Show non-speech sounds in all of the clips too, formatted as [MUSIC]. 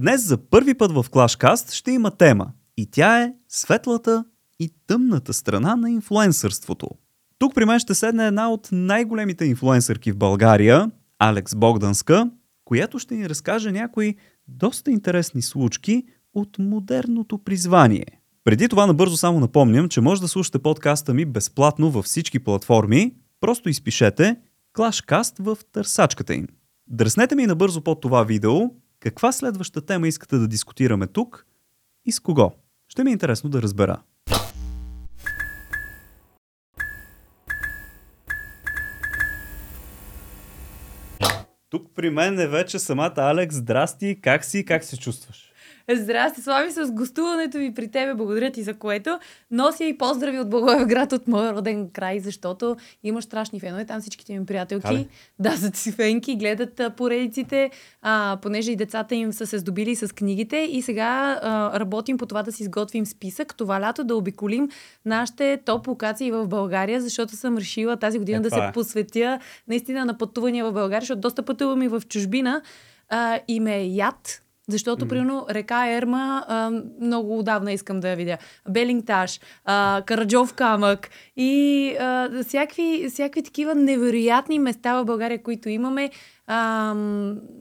Днес за първи път в Clashcast ще има тема и тя е светлата и тъмната страна на инфлуенсърството. Тук при мен ще седне една от най-големите инфлуенсърки в България, Алекс Богданска, която ще ни разкаже някои доста интересни случки от модерното призвание. Преди това набързо само напомням, че може да слушате подкаста ми безплатно във всички платформи. Просто изпишете Clashcast в търсачката им. Дръснете ми набързо под това видео каква следваща тема искате да дискутираме тук и с кого. Ще ми е интересно да разбера. Тук при мен е вече самата Алекс. Здрасти, как си, как се чувстваш? Здрасти, слави с гостуването ви при тебе. Благодаря ти за което. Нося и поздрави от Благоевград от моя роден край, защото има страшни фенове. Там всичките ми приятелки, Хале. да, за си фенки, гледат а, поредиците, а, понеже и децата им са се здобили с книгите. И сега а, работим по това да си изготвим списък. Това лято да обиколим нашите топ локации в България, защото съм решила тази година Е, да се е. посветя наистина на пътувания в България, защото доста пътувам и в чужбина а, и ме яд. Защото, примерно, река Ерма а, много отдавна искам да я видя. Белингташ, а, Караджов камък и а, всякакви, всякакви такива невероятни места в България, които имаме. А,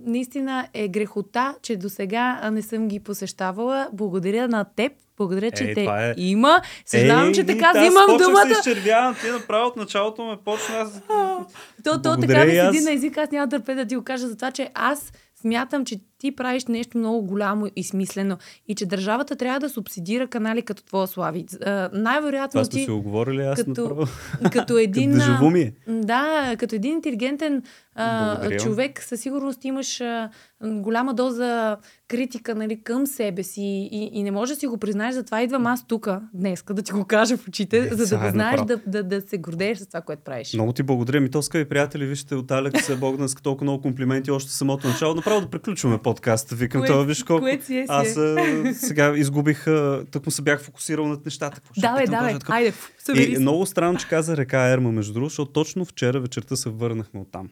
наистина е грехота, че до сега не съм ги посещавала. Благодаря на теб. Благодаря, че Ей, те е- има. Съжалявам, че така взимам аз думата. се изчервявам, ти направо от началото ме почна аз... То, то така ми аз. седи на език, аз няма да търпя да ти го кажа за това, че аз смятам, че ти правиш нещо много голямо и смислено и че държавата трябва да субсидира канали като твоя Слави. А, Най-вероятно Това сме се оговорили, аз като, направо... като [LAUGHS] един... Като ми е. Да, като един интелигентен а, Благодаря. човек, със сигурност имаш а, голяма доза критика нали, към себе си и, и не можеш да си го признаеш, затова идвам аз тук днес, да ти го кажа в очите, Не, за да го е знаеш, да, да, да се гордееш с това, което правиш. Много ти благодаря. Ми то, скъпи приятели, вижте от Алекс Богданска толкова много комплименти още самото начало. Направо да приключваме подкаста. Викам това, виж колко... е, Аз е. а, сега изгубих, а, тък му се бях фокусирал над нещата. Питам, давай, кажа така? айде, събери И много странно, че каза река Ерма, между другото, защото точно вчера вечерта се върнахме от там.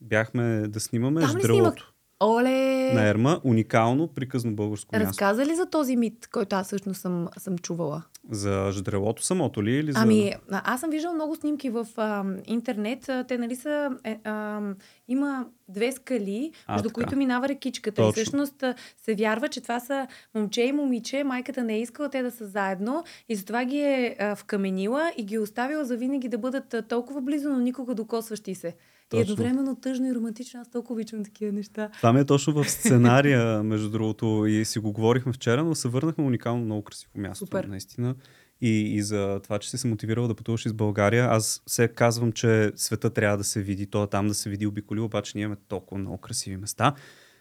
Бяхме да снимаме ждрелото Оле! на Ерма. Уникално, приказно българско място. Разказа ли за този мит, който аз всъщност съм, съм чувала? За ждрелото самото ли или за... Ами, аз съм виждала много снимки в а, интернет. Те, нали са... Е, а, има две скали, А, между така. които минава рекичката. Точно. И всъщност се вярва, че това са момче и момиче. Майката не е искала те да са заедно и затова ги е а, вкаменила и ги оставила за винаги да бъдат толкова близо, но никога докосващи се. И Точно. едновременно тъжно и романтично. Аз толкова обичам такива неща. Това ми е точно в [LAUGHS] сценария, между другото, и си го говорихме вчера, но се върнахме уникално много красиво място, Супер. наистина. И, и за това, че си се мотивирал да пътуваш из България, аз се казвам, че света трябва да се види, то е там да се види обиколи, обаче ние имаме толкова много красиви места.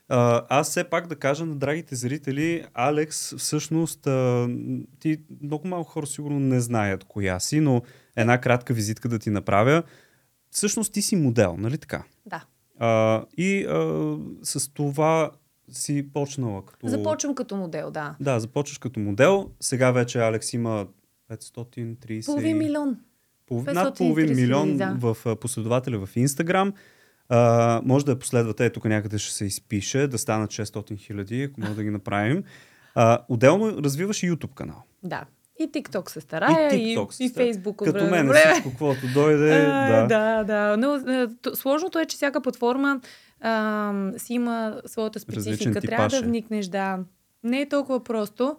А, аз все пак да кажа на драгите зрители, Алекс, всъщност, а, ти много малко хора сигурно не знаят коя си, но една кратка визитка да ти направя. Всъщност ти си модел, нали така? Да. А, и а, с това си почнала като... Започвам като модел, да. Да, започваш като модел. Сега вече Алекс има 530... Половин милион. Пол... Над 530 половин милион да. в а, последователя в Инстаграм. А, може да я последвате, тук някъде ще се изпише, да станат 600 хиляди, ако може да ги направим. А, отделно развиваш и YouTube канал. Да. И TikTok се старая, и, TikTok и, старая. Facebook. от Като мен всичко, каквото дойде. А, да. да, да. Но т- сложното е, че всяка платформа а, си има своята специфика. Трябва да е. вникнеш, да. Не е толкова просто.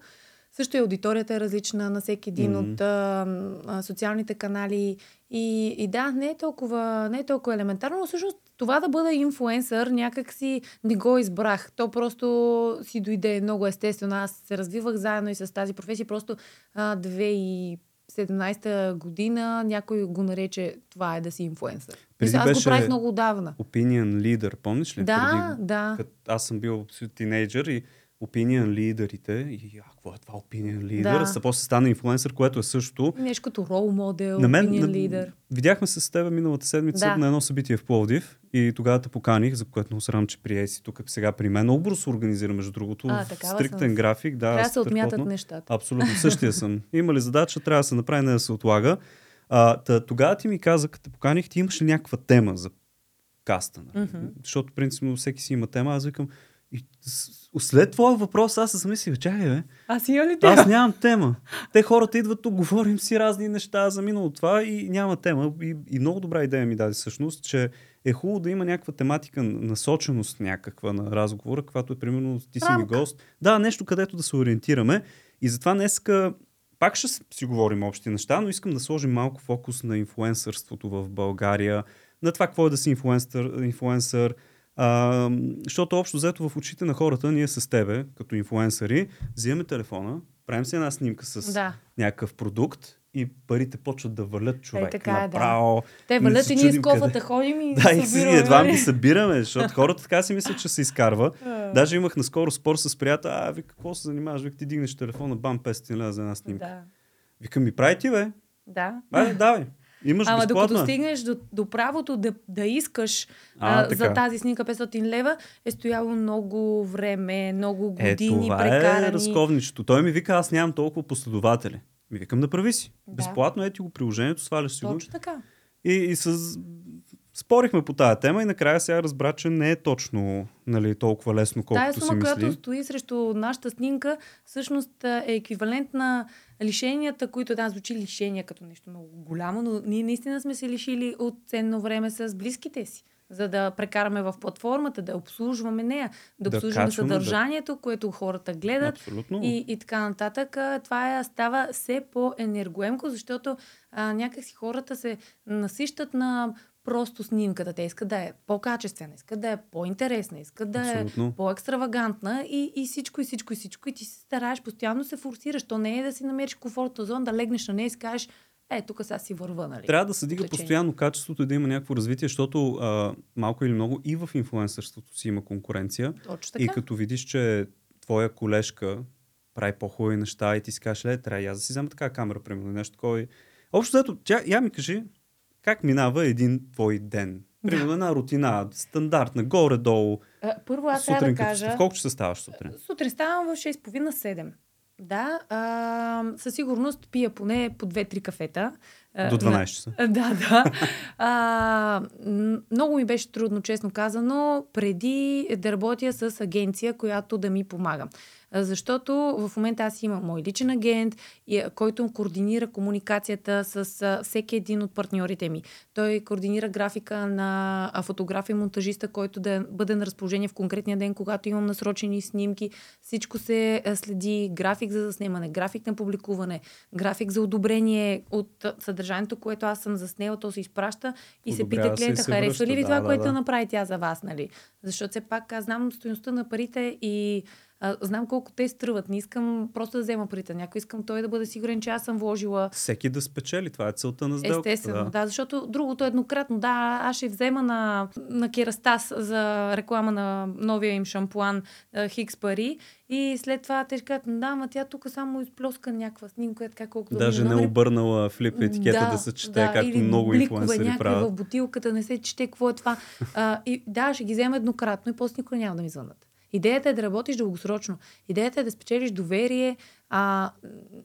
Също и аудиторията е различна на всеки един Мгм. от а, социалните канали. И, и да, не е, толкова, не е толкова елементарно, но всъщност това да бъда инфуенсър някак си не го избрах. То просто си дойде много естествено. Аз се развивах заедно и с тази професия. Просто а, 2017 година някой го нарече това е да си инфуенсър. Преди аз беше го правих много отдавна. Opinion Leader, помниш ли? Да, Преди, да. Аз съм бил тинейджър и opinion лидерите, и а, какво е това opinion leader? Да. Да. После стана инфлуенсър, което е също. Нещо като рол модел, На мен, opinion на, лидер. видяхме се с теб миналата седмица Да. на едно събитие в Пловдив и тогава те поканих, за което много срам, че прие си тук сега при мен. Бързо се организира, между другото. А, в стриктен съм. график. Да, Трябва да се отмятат нещата. Абсолютно, същия [LAUGHS] съм. Има ли задача, трябва да се направи, не да се отлага. А, та, тогава ти ми каза, като те поканих, ти имаш ли някаква тема за каста? Мгм. Защото принципно всеки си има тема. Аз викам, И след твоя въпрос аз се замислих, чакай бе, Аз имам ли аз нямам тема. Те хората идват тук, говорим си разни неща за минало това и няма тема. И, и много добра идея ми даде всъщност, че е хубаво да има някаква тематика, насоченост някаква на разговора, каквато е примерно ти си ми гост. Да, нещо където да се ориентираме. И затова днеска пак ще си говорим общи неща, но искам да сложим малко фокус на инфлуенсърството в България, на това какво е да си инфлуенсър, инфлуенсър а, защото общо взето в очите на хората, ние с тебе, като инфлуенсъри, взимаме телефона, правим си една снимка с Да. някакъв продукт и парите почват да валят човек. така е, да. направо. Те Не валят и ние с кофата ходим и Да, и си едва нали? ги събираме, защото [LAUGHS] хората така си мислят, че се изкарва. Даже имах наскоро спор с приятел, а, вика, какво се занимаваш? Вика, ти дигнеш телефона, бам, 500 лева за една снимка. Да. Вика, ми прави ти, бе. Да. Айде, давай. Имаш Ама безплатно. докато стигнеш до, до правото да, да искаш А, а, за тази снимка 500 лева, е стояло много време, много Е, години това прекарани. е разковничето. Той ми вика, аз нямам толкова последователи. Ми викам, направи си. Да. Безплатно е ти го приложението, сваляш си го. Точно така. И, и с... спорихме по тази тема и накрая сега разбра, че не е точно нали, толкова лесно, Тая колкото си сума, мисли. която стои срещу нашата снимка, всъщност е еквивалент на лишенията, които да, звучи лишения като нещо много голямо, но ние наистина сме се лишили от ценно време с близките си за да прекараме в платформата, да обслужваме нея, да Да обслужваме качваме, да- съдържанието, което хората гледат, Абсолютно. и, и така нататък. Това е, става все по-енергоемко, защото а, някакси хората се насищат на просто снимката. Те искат да е по-качествена, искат да е по-интересна, искат да Абсолютно. е по-екстравагантна и, и всичко, и всичко, и всичко. И ти се стараеш, постоянно се форсираш. То не е да си намериш комфортна зона, да легнеш на нея и си кажеш, е, тук сега си върва, нали? Трябва да се дига постоянно качеството и да има някакво развитие, защото а, малко или много и в инфлуенсърството си има конкуренция. Точно така. И като видиш, че твоя колежка прави по-хубави неща и ти си кажеш, ле, трябва и аз да си взема така камера, примерно, нещо такова. Общо взето, тя, я ми кажи, как минава един твой ден? Примерно една рутина, стандартна, горе-долу. А, Първо аз трябва да кажа... в колко часа ставаш сутрин? Сутрин ставам в 6.30-7. Да, а, със сигурност пия поне по 2-3 кафета. А, До 12 часа. [LAUGHS] Да, да. А, много ми беше трудно, честно казано, преди да работя с агенция, която да ми помага. Защото в момента аз имам мой личен агент, който координира комуникацията с всеки един от партньорите ми. Той координира графика на фотограф и монтажиста, който да бъде на разположение в конкретния ден, когато имам насрочени снимки. Всичко се следи. График за заснемане, график на публикуване, график за одобрение от съдържанието, което аз съм заснела, то се изпраща и се пита Одобрява се и клиента, харесва ли ви да, това, да, което да. направи тя за вас, нали? Защото все пак аз знам стоеността на парите и а, знам колко те струват. Не искам просто да взема парите. Някой искам той да бъде сигурен, че аз съм вложила Всеки да спечели, това е целта на сделката. Естествено, да. да. защото другото е еднократно. Да, аз ще взема на, на Керастас за реклама на новия им шампуан Хикс пари и след това те ще кажат, да, ма тя тук само изплоска някаква снимка, е така колкото Даже ми не номери. обърнала флип етикета да, се чете, както или много инфлуенсъри правят. в бутилката, не се чете какво е това. А, и да, ще ги взема еднократно и после никога няма да ми звънат. Идеята е да работиш дългосрочно. Идеята е да спечелиш доверие. А,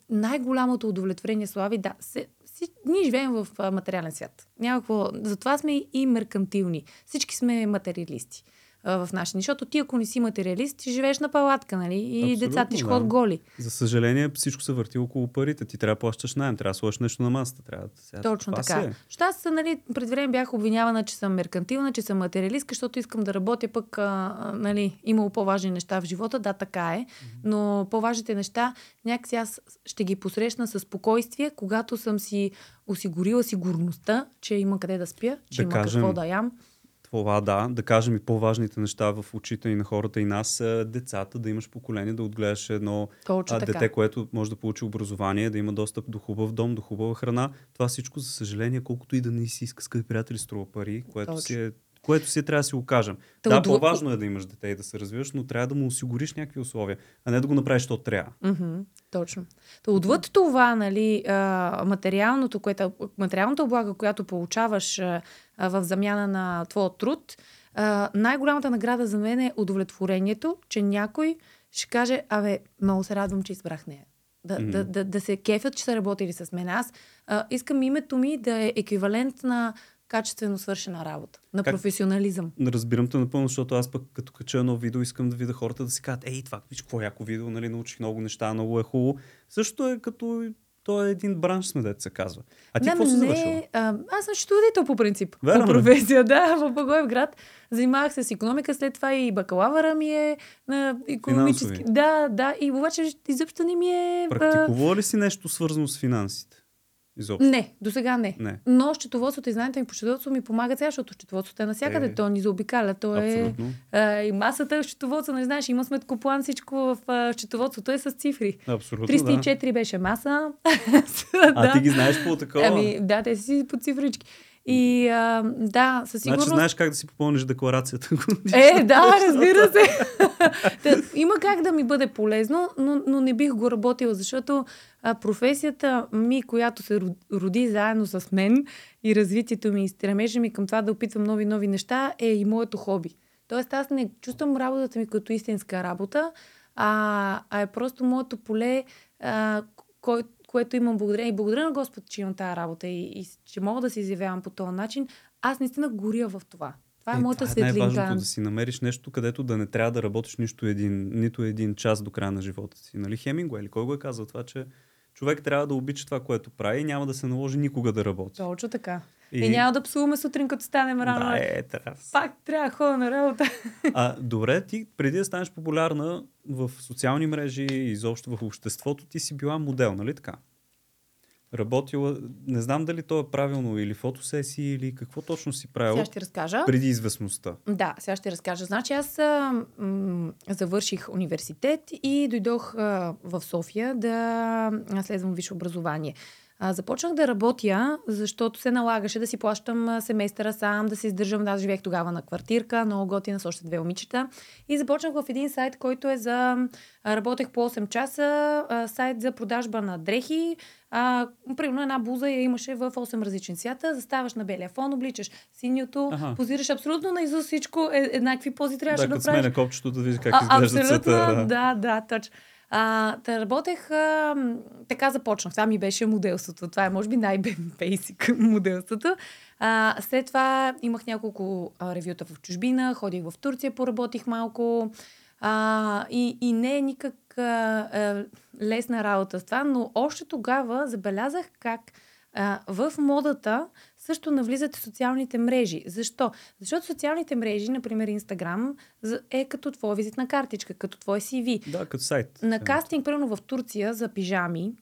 най-голямото удовлетворение, Слави, да, се, си, ние живеем в а, материален свят. Няма какво. Затова сме и меркантилни. Всички сме материалисти а, в нашия. Защото ти, ако не си материалист, ти живееш на палатка, нали? И Абсолютно, децата ти ще да. голи. За съжаление, всичко се върти около парите. Ти трябва да плащаш найем, трябва да сложиш нещо на масата. Трябва да... Сега, Точно така. е. Защото аз нали, пред време бях обвинявана, че съм меркантилна, че съм материалистка, защото искам да работя пък, а, а, нали, имало по-важни неща в живота. Да, така е. Но по-важните неща някакси аз ще ги посрещна със спокойствие, когато съм си осигурила сигурността, че има къде да спя, че Да има кажем, какво да ям. Това да, да кажем и по-важните неща в очите и на хората и нас са децата, да имаш поколение, да отгледаш едно Точно а, така. дете, което може да получи образование, да има достъп до хубав дом, до хубава храна. Това всичко, за съжаление, колкото и да не си иска, скъпи приятели, струва пари, което Точно. си е което си трябва да си го кажем. Та да, отво- по-важно е да имаш дете и да се развиваш, но трябва да му осигуриш някакви условия, а не да го направиш, то трябва. Мгм, точно. Та отвъд това, нали, материалното, което, материалната облага, която получаваш в замяна на твоя труд, най-голямата награда за мен е удовлетворението, че някой ще каже, абе, много се радвам, че избрах нея. Да, Мгм. да, да, да се кефят, че са работили с мен. Аз а, искам името ми да е еквивалент на качествено свършена работа, на Как- професионализъм. Разбирам те напълно, защото аз пък като кача едно видео, искам да видя хората да си кажат, ей, това, виж какво яко видео, нали, научих много неща, много е хубаво. Също е като, то е един бранш, сме, дете се казва. А ти Да, какво си завършила? а, аз съм счетоводител по принцип. Верно по професия, да, [LAUGHS] в Благоевград. Занимавах се с економика, след това и бакалавъра ми е на економически. Финансови. Да, да, и обаче изобщо не ми е... Практикувала ли си нещо свързано с финансите? Изобщо. Не, до сега не. Не. Но счетоводството и знанието ми по счетоводство ми помага сега, защото счетоводството е навсякъде. Е. То ни заобикаля. То е Абсолютно. а, и масата счетоводство, не знаеш, има сметкоплан, всичко в а, счетоводството е с цифри. Абсолютно, да. 304 беше маса. [LAUGHS] А да. ти ги знаеш по такова? Ами, да, те си по цифрички. И а, да, със сигурност... Значи знаеш как да си попълниш декларацията. Е, да, разбира се. [LAUGHS] Та, има как да ми бъде полезно, но, но не бих го работила, защото а, професията ми, която се ро- роди заедно с мен и развитието ми и стремежа ми към това да опитвам нови нови неща е и моето хоби. Тоест аз не чувствам работата ми като истинска работа, а, а е просто моето поле, а, кой, което имам благодарение. И благодаря на Господ, че имам тази работа и, и че мога да се изявявам по този начин. Аз наистина горя в това. Това е, моята това е най-важното, светлинка. да си намериш нещо, където да не трябва да работиш нищо един, нито един час до края на живота си. Нали Хемингуей или кой го е казал това, че човек трябва да обича това, което прави и няма да се наложи никога да работи. Точно така. И... И- няма да псуваме сутрин, като станем рано. Да, е, трябва. Пак трябва да ходя на работа. А, добре, ти преди да станеш популярна в социални мрежи и изобщо в обществото, ти си била модел, нали така? Работила, не знам дали то е правилно, или фотосесии, или какво точно си правила Сега ще разкажа. преди известността. Да, сега ще разкажа. Значи аз а, м- завърших университет и дойдох а, в София да следвам висше образование. А, започнах да работя, защото се налагаше да си плащам семестъра сам, да се издържам. Аз живеех тогава на квартирка, много готина с още две момичета. И започнах в един сайт, който е за... Работех по 8 часа, сайт за продажба на дрехи. А, примерно една буза я имаше в 8 различни свята. Заставаш на белия фон, обличаш синьото, Аха. позираш абсолютно на изус всичко. Е, еднакви пози трябваше Да, да, като правиш. сменя копчето да видиш как А, изглежда абсолютно, цвета. да, да, точно. А, да работех, а, така започнах. Това ми беше моделството. Това е, може би, най-бейсик [LAUGHS] моделството. А, след това имах няколко а, ревюта в чужбина, ходих в Турция, поработих малко. А, и, и не е никак а, а, лесна работа с това, но още тогава забелязах как а, в модата също навлизат социалните мрежи. Защо? Защото социалните мрежи, например Инстаграм, е като твоя визитна картичка, като твой CV. Да, като сайт. На кастинг, примерно в Турция, за пижами,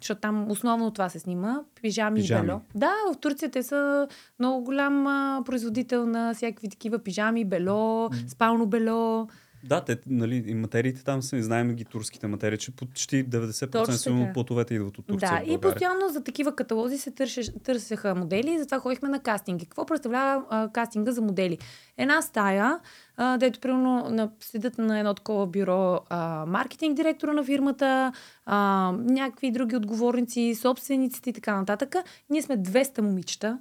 защото там основно това се снима, пижами, Пижами. и бело. Да, в Турция те са много голям а, производител на всякакви такива пижами, бело, спално бело. Да, те, нали, и материите там са, знаем ги турските материи, че почти 90% Точно сигурно така. платовете идват от Турция Да, и постоянно за такива каталози се търсеха модели и затова ходихме на кастинги. Какво представлява а, кастинга за модели? Една стая, а, дето примерно на, седят на едно такова бюро а, маркетинг директора на фирмата, а, някакви други отговорници, собствениците и така нататък. Ние сме 200 момичета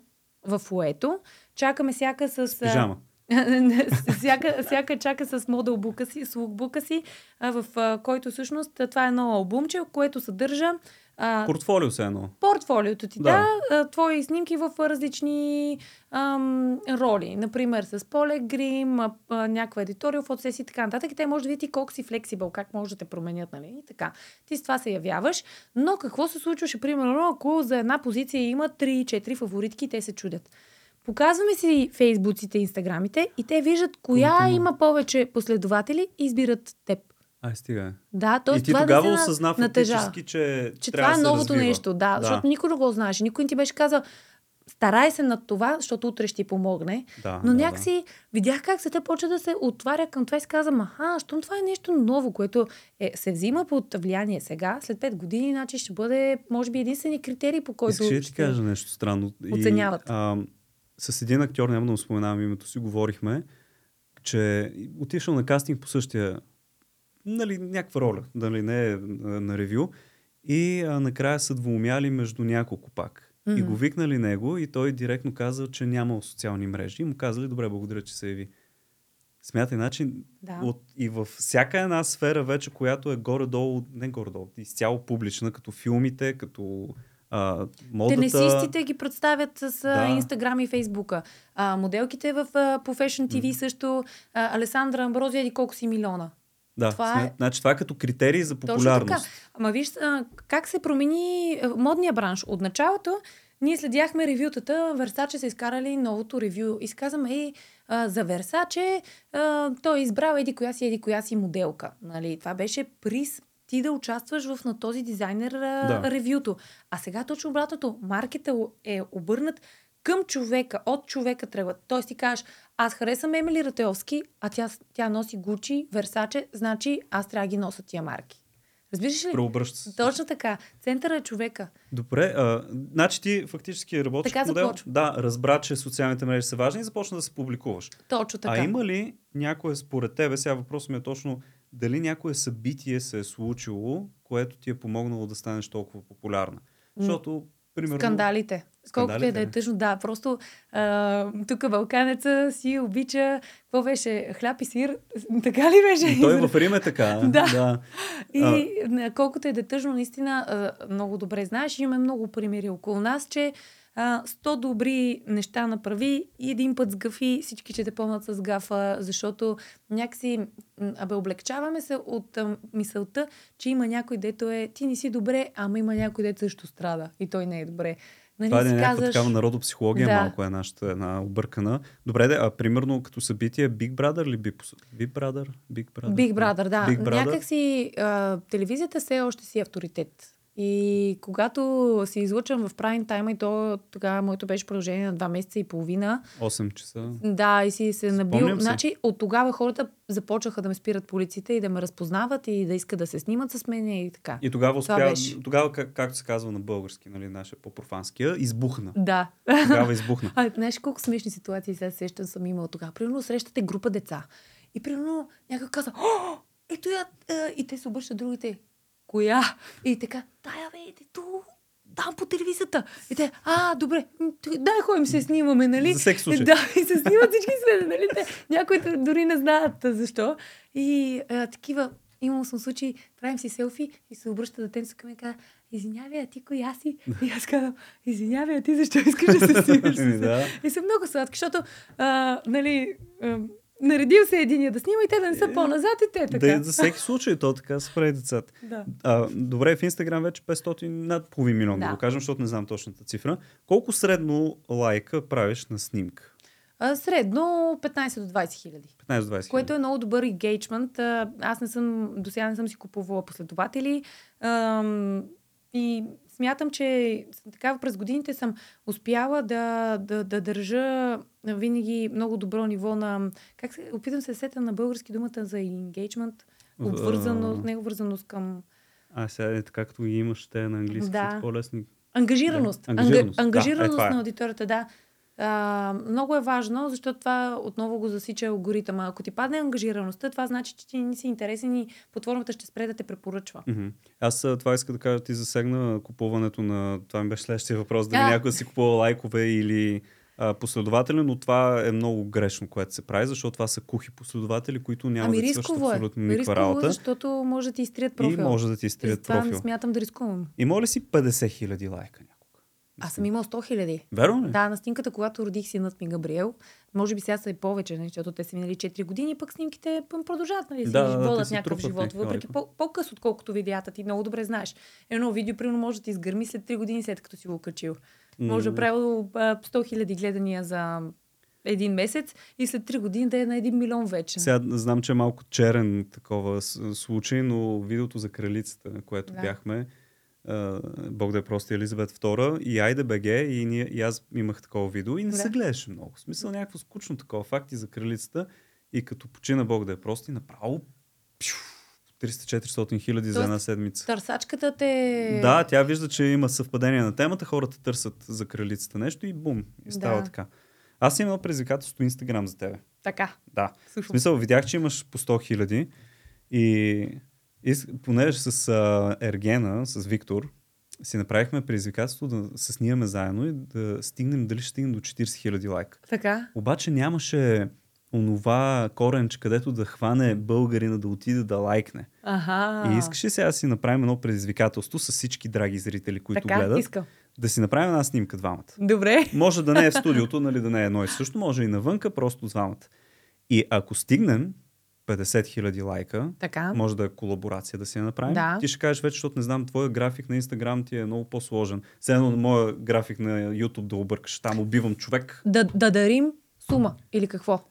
в уето. Чакаме всяка с... а, Пижама. [LAUGHS] всяка, всяка чака с модел бука си, с лукбука си, в който всъщност това е едно албумче, което съдържа а, Портфолио се едно. портфолиото ти, Да. да, твои снимки в различни ам, роли. Например, с поле грим, а, а, някаква едитория, фотосесия и така нататък. И те може да видите колко си флексибъл, как може да те променят, нали? И така. Ти с това се явяваш. Но какво се случваше, примерно, ако за една позиция има 3-4 фаворитки и те се чудят? Показваме си фейсбуците, инстаграмите и те виждат коя Който има. повече последователи и избират теб. Ай, стига. Да, т.е. и ти това тогава да се осъзна фактически, че, че трябва това е да се новото развива. нещо, да, да. защото никой не го знаеше. Никой не ти беше казал, старай се над това, защото утре ще ти помогне. Да, Но да, някакси видях как света почва да се отваря към това и си казвам, аха, щом това е нещо ново, което е, се взима под влияние сега, след 5 години, значи ще бъде, може би, единствени критерий, по който ли да ти ще- кажа нещо странно? оценяват. И, а, с един актьор, няма да му споменавам името си, говорихме, че отишъл на кастинг по същия, нали, някаква роля, нали, не е на, ревю, и а, накрая са двоумяли между няколко пак. И Мгм. го викнали него и той директно казал, че нямал социални мрежи и му казали, добре, благодаря, че се яви. Смятай, значи, Да. от, и във всяка една сфера вече, която е горе-долу, не горе-долу, изцяло публична, като филмите, като А, модата... Тенесистите ги представят с Да. Инстаграм и Фейсбука. А, моделките в а, по Fashion TV също. А, Алесандра Амброзия еди колко си милиона. Да, това е- е... Значи това е като критерий за Точно популярност. така. Ама виж а, как се промени модния бранш. От началото ние следяхме ревютата, Версаче са изкарали новото ревю и си казваме, ей, а, за Версаче а, той е избрал еди коя си, еди коя си моделка. Нали? Това беше приз ти да участваш в на този дизайнер Да. ревюто. А сега точно обратното. Маркета е обърнат към човека, от човека трябва. Тоест ти кажеш, аз харесвам Емили Ратеовски, а тя, тя носи Гучи, Версаче, значи аз трябва да ги нося тия марки. Разбираш ли? Преобръща се. Точно така. Центъра е човека. Добре, а, значи ти фактически работиш Така модел. започва. Да, разбра, че социалните мрежи са важни и започна да се публикуваш. Точно така. А има ли някое според тебе, сега въпросът ми е точно, дали някое събитие се е случило, което ти е помогнало да станеш толкова популярна? Защото, примерно... Скандалите. Колкото и да е тъжно, да, просто а, тук балканеца си обича, какво беше, хляб и сир, [LAUGHS] така ли беше? И той в Рим е така. [LAUGHS] Да. да. И а, колкото е да е тъжно, наистина а, много добре знаеш, имаме много примери около нас, че 100 добри неща направи и един път сгафи, всички ще те помнят с гафа, защото някакси, абе, облегчаваме се от а, мисълта, че има някой, дето е, ти не си добре, ама има някой, дето също страда и той не е добре. Нали, Това е някаква казваш- такава народопсихология, Да. малко е нашата една объркана. Добре, де, а примерно като събитие Big Brother ли пос- Big Brother? Big Brother? Big Brother, да. Big Brother? Някак си а, телевизията все още си е авторитет. И когато се излъчвам в прайм тайма, и то тогава моето беше продължение на два месеца и половина, 8 часа. да, и си се набил. Спомням. Значи от тогава хората започнаха да ме спират по улиците и да ме разпознават и да искат да се снимат с мен и така. И тогава успя, беше. тогава, как, както се казва на български, нали, наше по-профанския, избухна. Да. Тогава избухна. [LAUGHS] А, знаеш колко смешни ситуации сега се сещам съм имала тогава. Примерно срещате група деца. И примерно някой каза, О, ето я, и те се обръщат другите. Коя? И така, тая бе, ето, там по телевизията. И те, а, добре, дай ходим се снимаме, нали? За всеки случай. [LAUGHS] Да, и се снимат всички сме, нали? Те, някои дори не знаят защо. И а, такива, имал съм случаи, правим си селфи и се обръща детенцето към мен и казва, извинявай, а ти коя си? И аз казвам, извинявай, а ти защо искаш да се [LAUGHS] снимаш? с Еми, мен?» да. И са много сладки, защото, а, нали, а, наредил се единия да снима и те да не са по-назад и те така. Е, Да, за всеки случай, то така се прави децата. Да. А, добре, в Инстаграм вече 500, над половин милион, да. Да. го кажем, защото не знам точната цифра. Колко средно лайка правиш на снимка? А, средно 15 до 20 хиляди. 15-20 Което е много добър engagement. Аз не съм, до сега не съм си купувала последователи. Ам, и смятам, че така през годините съм успяла да, да, да държа винаги много добро ниво на... Как се, опитам се сета на български думата за engagement. Обвързано, не обвързаност към А, сега е така, като ги имаш те на английски, Да. по-лесни. Ангажираност. Да, Анга- ангажираност. Ангажираност, Да, е, това е. на аудиторията, да. А, много е важно, защото това отново го засича алгоритъма. Ако ти падне ангажираността, това значи, че ти не си интересен и платформата ще спре да те препоръчва. Мгм. Аз това иска да кажа, ти засегна купуването на... Това ми беше следващия въпрос, дали А. някой си купува лайкове или а, последователи, но това е много грешно, което се прави, защото това са кухи последователи, които няма ами да свършат е. абсолютно никаква Рисково е, работа. защото може да ти изтрият И профил. може да ти изтрият Затова не профил. смятам да рискувам. Има ли си 50 хиляди лайка някога? Аз съм имал 100 хиляди. Верно ли? Да, на снимката, когато родих синът ми Габриел, може би сега са и повече, нали, защото те са минали 4 години, пък снимките продължават, нали, си Да, да, водят някакъв живот, въпреки по- по-къс, отколкото видеята ти много добре знаеш. Едно видео, примерно, може да ти изгърми след 3 години, след като си го качил. Може да правило а, 100 хиляди гледания за един месец и след 3 години да е на 1 милион вече. Сега знам, че е малко черен такова случай, но видеото за кралицата, на което Да. бяхме, Бог да е прости Елизабет II и Айде БГ и, ние, и аз имах такова видео и не Да. се гледаше много. В смисъл някакво скучно такова факти за кралицата и като почина Бог да е прости, направо пшу, 300-400 хиляди за една седмица. Търсачката те... Да, тя вижда, че има съвпадение на темата, хората търсят за кралицата нещо и бум, и става Да. така. Аз имам предизвикателство Инстаграм за тебе. Така. Да. В Слушам. смисъл, видях, че имаш по 100 хиляди и, и понеже с а, Ергена, с Виктор, си направихме предизвикателство да се снимаме заедно и да стигнем, дали ще стигнем до 40 хиляди лайка. Така. Обаче нямаше онова коренче, където да хване българина да отиде да лайкне. Аха. И искаш ли сега да си направим едно предизвикателство с всички драги зрители, които така, гледат, искам. да си направим една снимка двамата. Добре. Може да не е в студиото, нали, да не е едно и също, може и навънка, просто двамата. И ако стигнем 50 хиляди лайка, Така. може да е колаборация да си я направим. Да. Ти ще кажеш вече, защото не знам, твоя график на Инстаграм ти е много по-сложен. Все едно на моя график на YouTube да объркаш. Там убивам човек. Да, да дарим сума или какво?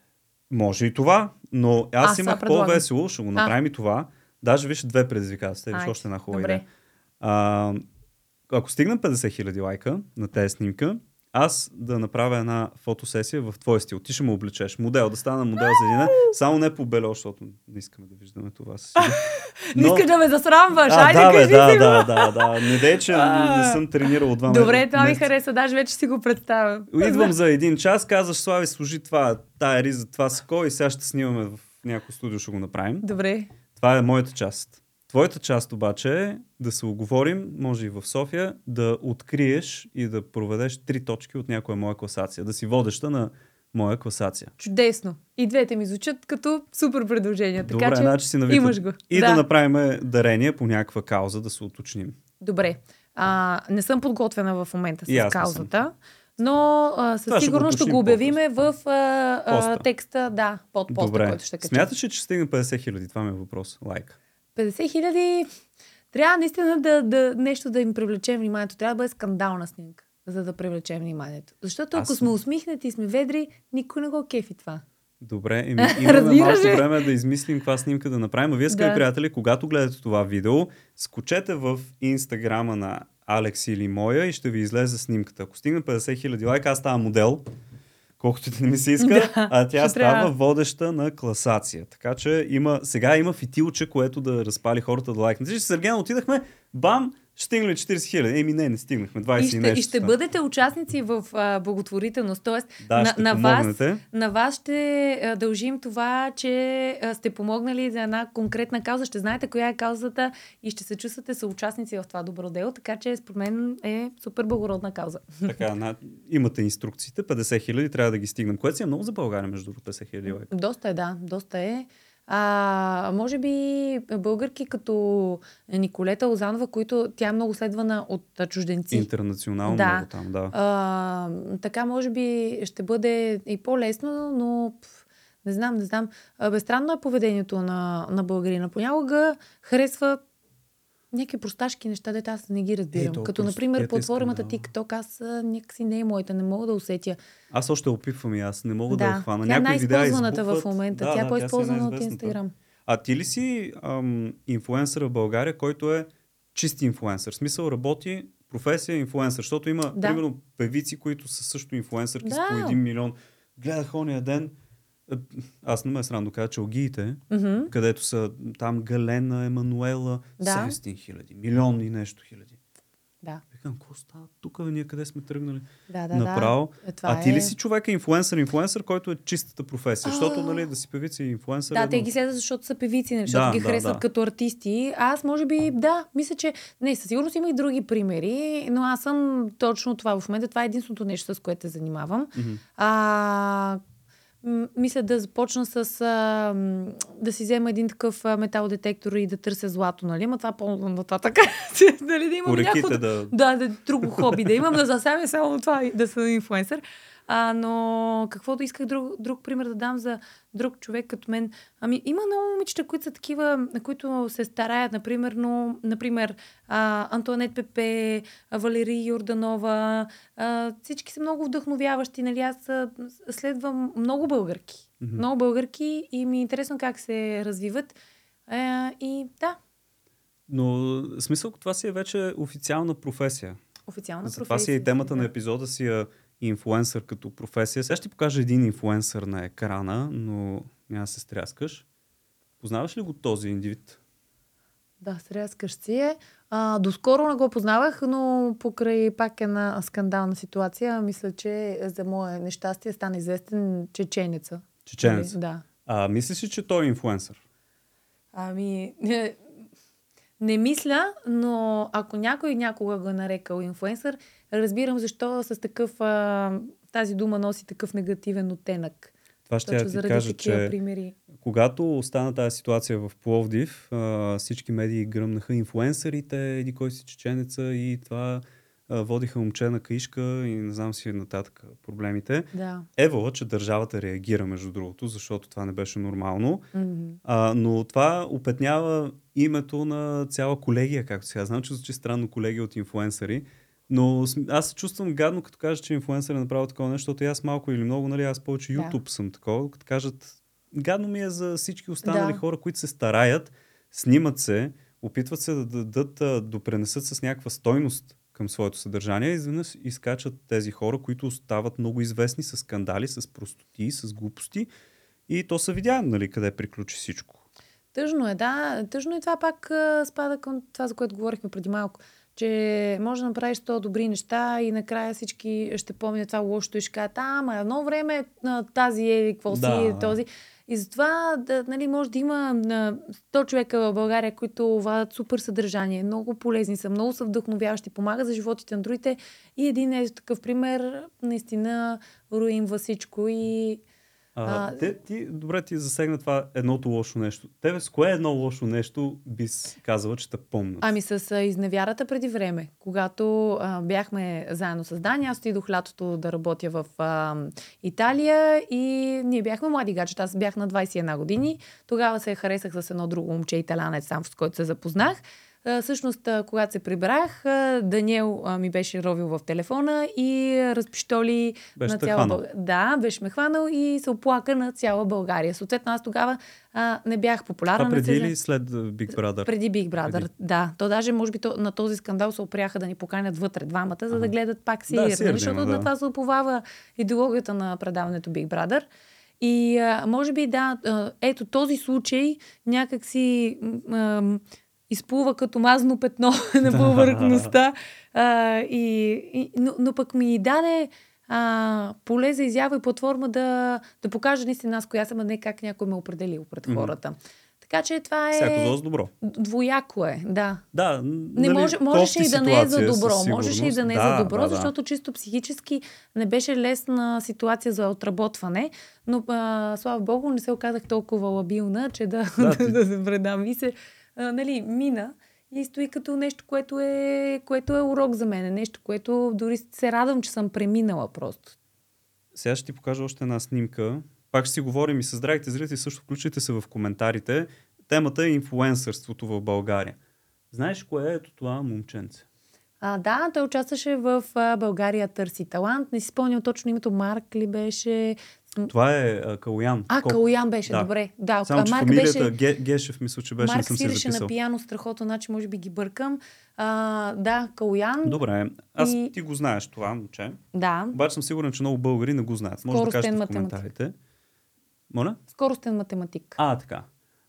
Може и това, но аз, Аз имах по-весело, ще го направим и това. Даже виж две предизвикателства, виж още една хубава идея. А, ако стигнем 50 хиляди лайка на тези снимка, аз да направя една фотосесия в твой стил. Ти ще ме облечеш. Модел, да стана модел за един. Само не по бело, защото не искаме да виждаме това. сигурност. [LAUGHS] Не искаш да ме засрамваш, а, айде да, бе, кажи да, си да, да, да. Не дей, че [LAUGHS] А. не съм тренирал два Добре, това ми хареса, даже вече си го представям. Идвам за един час, казваш, Слави, служи това, тая риза, това сако и сега ще снимаме в някое студио, ще го направим. Добре. Това е моята част. Твоята част обаче е да се оговорим, може и в София, да откриеш и да проведеш три точки от някоя моя класация. Да си водеща на моя класация. Чудесно. И двете ми звучат като супер предложения. Така Добре, че значи си навита. имаш го. И да. Да. направим дарение по някаква кауза, да се уточним. Добре. А, не съм подготвена в момента с съм. каузата, но а, със Това ще го сигурност ще уточним го обявиме в а, а, текста, да, под поста, Добре. който ще качим. Смяташ ли, че стигна 50 хиляди? Това ми е въпрос. Лайк. 50 хиляди, трябва наистина да, да, нещо да им привлечем вниманието. Трябва да бъде скандална снимка, за да привлечем вниманието. Защото Аз ако съм- сме усмихнати и сме ведри, никой не го кефи това. Добре, еми, [LAUGHS] имаме малко време да измислим каква снимка да направим. А вие, скъпи Да. приятели, когато гледате това видео, скочете в инстаграма на Алекс или моя и ще ви излезе снимката. Ако стигне 50 хиляди лайка, аз ставам модел, колкото и да не ми се иска, [LAUGHS] Да, а тя става трябва. водеща на класация. Така че има, сега има фитилче, което да разпали хората да лайкнат. С отидахме, бам, ще стигнали 40 хиляди. Еми не, не стигнахме. 20 И и, ще, нещо. и ще са. бъдете участници в а, благотворителност. Тоест, Да, на, на, вас, на вас ще а, дължим това, че а, сте помогнали за една конкретна кауза. Ще знаете коя е каузата и ще се чувствате съучастници в това добро дело. Така че, според мен, е супер благородна кауза. Така, на, имате инструкциите, 50 хиляди трябва да ги стигнем, което си е много за България, между другото, 50 хиляди лайка. Доста е, да, доста е. А, може би българки като Николета Лозанова, които тя е много следвана от чужденци. Интернационално Да. много там, да. А, така може би ще бъде и по-лесно, но пф, не знам, не знам. Безстранно е поведението на, на българина. Понякога харесва някакви просташки неща, дето аз не ги разбирам. то Като, просто- например, ето платформата искам, да. TikTok, аз някакси не е моята, не мога да усетя. Аз още опитвам и аз не мога да, я хвана. тя е най-използваната в момента. Да, тя е да, по-използвана от. Инстаграм. А ти ли си ам, инфлуенсър в България, който е чист инфлуенсър? В смисъл работи професия инфлуенсър, защото има, Да. примерно, певици, които са също инфлуенсърки с Да. по един милион. Гледах ония ден, е, аз не ме е срам да кажа, че огиите, Мгм. където са там Галена, Емануела, Да. 700 хиляди, милион и нещо хиляди. Да, Викам, какво става? Тук ние къде сме тръгнали? да, да. Направо. Да. Е, Това а ти е... ли си човека инфлуенсър, инфлуенсър, който е чистата професия? Защото, нали, да си певица и инфлуенсър. Да, е те ги следват, защото са певици, нали, защото Да, ги да, харесват да. като артисти. Аз, може би, да, мисля, че... Не, със сигурност има и други примери, но аз съм точно това. В момента това е единственото нещо, с което се занимавам. А, мисля да започна с... А, да си взема един такъв а, металдетектор и да търся злато, нали? Ма това по [LAUGHS] така. нали, да имам някакво... да... Да, да, друго хоби да имам, да засаме само това да съм инфлуенсър. А, но каквото исках друг, друг пример да дам за друг човек като мен. Ами има много момичета, които са такива, на които се стараят, например, но, например а, Антуанет Пепе, а, Валерий Йорданова. А, всички са много вдъхновяващи. Нали? Аз следвам много българки. Мгм. Много българки и ми е интересно как се развиват. А, и да, Но смисъл, това си е вече официална професия. официална За това професия. си е и темата да. на епизода си е инфлуенсър като професия. Сега ще ти покажа един инфлуенсър на екрана, но няма да се стряскаш. Познаваш ли го този индивид? Да, срязкаш си е. А, доскоро не го познавах, но покрай пак една скандална ситуация, мисля, че за мое нещастие стана известен чеченеца. Чеченец. Нали? Да. А, мислиш ли, че той е инфлуенсър? Ами, [LAUGHS] не, мисля, но ако някой някога го е нарекал инфлуенсър, разбирам защо с такъв, а, тази дума носи такъв негативен оттенък. Това ще Точно я ти кажа, че примери. когато стана тази ситуация в Пловдив, а, всички медии гръмнаха инфлуенсърите, еди кой си чеченеца и това водиха момче на каишка и не знам си нататък проблемите. Да. Евала, че държавата реагира, между другото, защото това не беше нормално. Мгм. А, но това опетнява името на цяла колегия, както сега. Знам, че звучи странно колегия от инфуенсъри, но аз се чувствам гадно, като кажа, че инфуенсър е направил такова нещо, защото аз малко или много, нали, аз повече Да. YouTube съм такова, като кажат, гадно ми е за всички останали Да. хора, които се стараят, снимат се, опитват се да дадат, а, допренесат с някаква стойност към своето съдържание, изведнъж изкачат тези хора, които стават много известни с скандали, с простоти, с глупости. И то се видя, нали, къде приключи всичко. Тъжно е, да. Тъжно е това пак спада към това, за което говорихме преди малко. Че може да направиш 100 добри неща и накрая всички ще помнят това лошото и ще кажат, ама едно време тази е, какво си да. този. И затова, да, нали, може да има а, 100 човека в България, които вадат супер съдържание, много полезни са, много са вдъхновяващи, помагат за животите на другите. И един е такъв пример, наистина руинва всичко и А, А, те, ти, добре, ти засегна това едното лошо нещо. Тебе с кое едно лошо нещо би казала, че те помнят? Ами с а, изневярата преди време, когато а, бяхме заедно с Дани, аз отидох лятото да работя в а, Италия и ние бяхме млади гаджета, аз бях на 21 години. Тогава се харесах с едно друго момче, италянец, сам с който се запознах. А, всъщност, а, когато се прибрах, а, Даниел а, ми беше ровил в телефона и а, разпиштоли Беше на цяла. България. Да, беше ме хванал и се оплака на цяла България. Съответно, аз тогава а, не бях популярна. Не преди се- или след а, Big Brother? преди Big Brother, Преди. да. То даже, може би, то, на този скандал се опряха да ни поканят вътре двамата, за да гледат пак Да, нали, да защото има, да. на това се оповава идеологията на предаването Big Brother. И а, може би, да, а, ето този случай някак си м, ам, изплува като мазно петно [LAUGHS] на Да. повърхността. А, и, и, но, но пък ми даде а, поле за изява и платформа да, да покажа наистина аз коя съм, а не как някой ме е определил пред хората. Така че това е... Всяко зло с добро. Двояко е, да. Да, Не може, можеше и да не е за добро. Можеше и да не е за добро, да, да. защото чисто психически не беше лесна ситуация за отработване. Но а, слава богу, не се оказах толкова лабилна, че да, Да, [LAUGHS] да, ти- да, се предам. И се, а, нали, мина и стои като нещо, което е, което е урок за мен. Нещо, което дори се радвам, че съм преминала просто. Сега ще ти покажа още една снимка. Пак ще си говорим и с здравите зрители, също включите се в коментарите. Темата е инфлуенсърството в България. Знаеш кое е ето това момченце? А, да, той участваше в а, България търси талант. Не си спомням точно името. Марк ли беше? Това е а, Калуян. А, Колко- Калуян беше, Да. добре. Да, Само, а Марк фамилията беше... Ге, Гешев, мисля, че беше, не Марк съм си записал. на пияно страхото, значи може би ги бъркам. А, да, Калуян. Добре, аз И- ти го знаеш това, момче. Да, Обаче съм сигурен, че много българи не го знаят. Може да Скоростен кажете в коментарите. Моля? скоростен математик. А, така.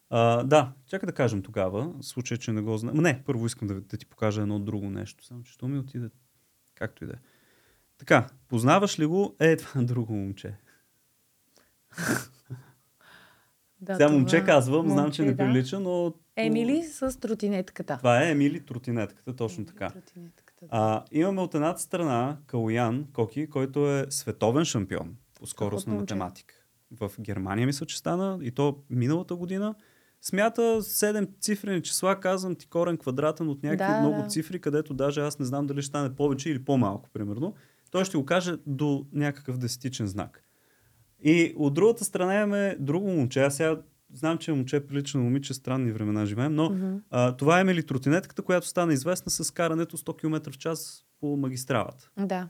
А, да, чакай да кажем тогава, в случай, че не го знам. Не, първо искам да, да ти покажа едно друго нещо. Само, че що ми отиде. Както и да е. Така, познаваш ли го? Е, това е друго момче. [LAUGHS] Да, Сега това- момче казвам, знам, момче, че не да. прилича, но... Емили с тротинетката. Това е Емили Тротинетката, точно Емили така. Тротинетката, да. А, имаме от едната страна Калуян Коки, който е световен шампион по скорост на математика. В Германия мисля, че стана и то миналата година. Смята 7 цифрени числа, казвам ти корен квадратен от някакви Да, много да. цифри, където даже аз не знам дали ще стане повече или по-малко, примерно. Той ще го каже до някакъв десетичен знак. И от другата страна имаме друго момче. Аз сега знам, че момче е прилично на момиче, странни времена живеем, но Мгм. а, това е Емили Тротинетката, която стана известна с карането 100 км в час по магистралата. Да.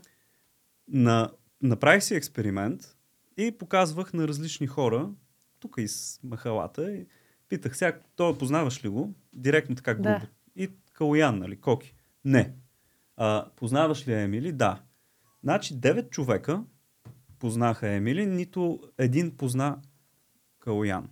На, направих си експеримент и показвах на различни хора, тук из махалата, и питах, сега, той познаваш ли го? Директно така грубо. Да. И Калуян, нали? Коки? Не. А, познаваш ли Емили? Да. Значи 9 човека познаха Емили, нито един позна Калуян.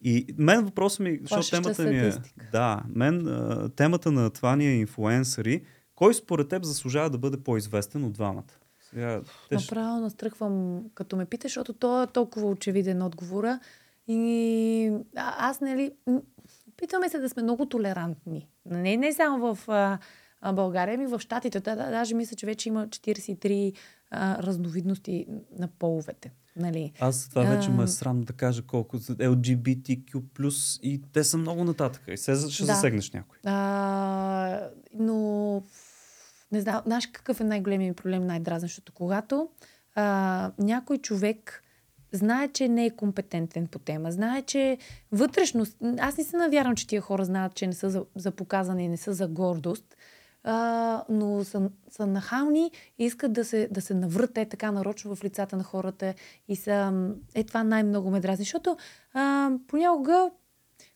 И мен въпросът ми, защото темата ми е... Да, мен а, темата на това ни е инфуенсъри. Кой според теб заслужава да бъде по-известен от двамата? Сега, те. Направо настръхвам, като ме питаш, защото то е толкова очевиден отговора. И а, аз, нали, м, опитваме се да сме много толерантни. Не, не само в а, България, ми в Штатите. Да, да, даже мисля, че вече има 43 а, разновидности на половете. Нали? Аз това вече ме А. е срам да кажа колко LGBTQ+, и те са много нататък. И се ще Да. засегнеш някой. А, но Не знам, знаеш какъв е най-големият ми проблем, най-дразнащото? Когато а, някой човек знае, че не е компетентен по тема, знае, че вътрешно... Аз не се навярвам, че тия хора знаят, че не са за, за показане и не са за гордост, а, но са, са нахални и искат да се, да се наврат е така нарочно в лицата на хората и са... Е, това най-много ме дразни, защото а, понякога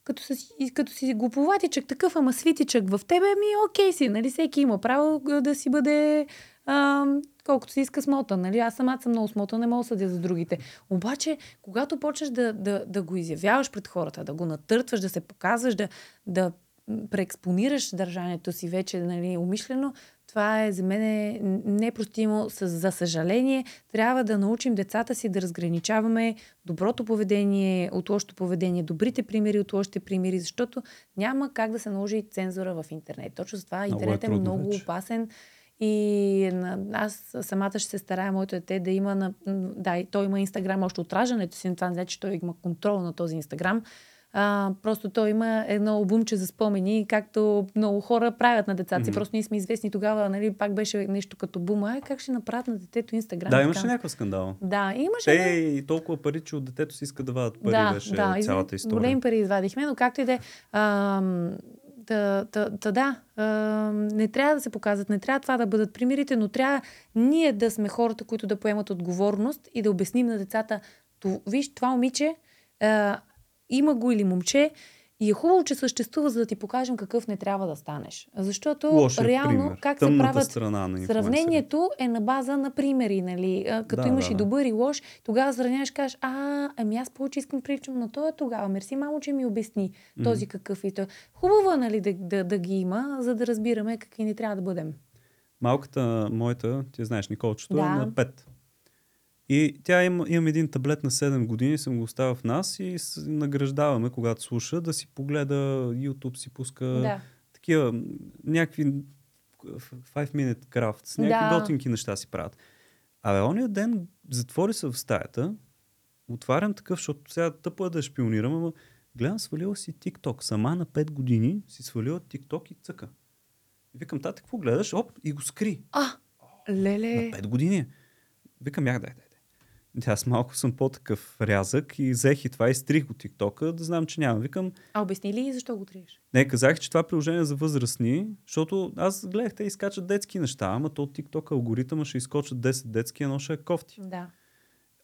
като, си, като си глуповатичък такъв, ама свитичък в тебе, ми окей си, нали? Всеки има право да си бъде а, колкото си иска смота, нали? Аз самата съм много смота, не мога да съдя за другите. Обаче, когато почнеш да, да, да го изявяваш пред хората, да го натъртваш, да се показваш, да, да преекспонираш държанието си вече нали, умишлено, това е за мен непростимо. За съжаление, трябва да научим децата си да разграничаваме доброто поведение от лошото поведение, добрите примери от лошите примери, защото няма как да се наложи цензура в интернет. Точно за това интернет е много вече. опасен. И аз самата ще се старая моето дете да има на... Да, той има Инстаграм още от раждането си, това не значи, че той има контрол на този Инстаграм. А, просто той има едно обумче за спомени, както много хора правят на децата си. Mm-hmm. Просто ние сме известни тогава, нали, пак беше нещо като бума. Ай, как ще направят на детето Инстаграм? Да, имаше някакъв скандал. Да, имаше. Те да... и толкова пари, че от детето си иска да вадат пари, да, беше да, цялата история. Големи пари извадихме, но както и да е. Та, та, та да, а, не трябва да се показват, не трябва това да бъдат примерите, но трябва ние да сме хората, които да поемат отговорност и да обясним на децата, виж, това момиче а, има го или момче, и е хубаво, че съществува, за да ти покажем какъв не трябва да станеш. Защото Лошия реално пример. как Тъмната се правят страна на сравнението е на база на примери, нали? Като Да, имаш да, и да. добър и лош, тогава сравняваш, кажеш, а, ами аз повече искам приличам на това тогава. Мерси, мамо, че ми обясни този какъв и той. Хубаво е, нали, да, да, да ги има, за да разбираме какви не трябва да бъдем. Малката моята, ти знаеш, Николчето Да. е на 5. И тя има, имам един таблет на 7 години, съм го оставил в нас и награждаваме, когато слуша, да си погледа YouTube, си пуска Да. такива някакви 5 minute crafts, някакви Да. готинки неща си правят. Абе, ония ден затвори се в стаята, отварям такъв, защото сега тъпо е да шпионирам, ама гледам, свалила си TikTok. Сама на 5 години си свалила TikTok и цъка. Викам, тате, какво гледаш? Оп, и го скри. А, леле. На 5 години. е. Викам, як дай, дай, дай. Аз малко съм по-такъв рязък и взех и това и стрих го TikTok, да знам, че няма. Викам, А обясни ли защо го триеш? не, казах, че това приложение е за възрастни, защото аз гледах, те изкачат детски неща, ама то TikTok алгоритъма ще изкочат 10 детски, едно ще е кофти. Да.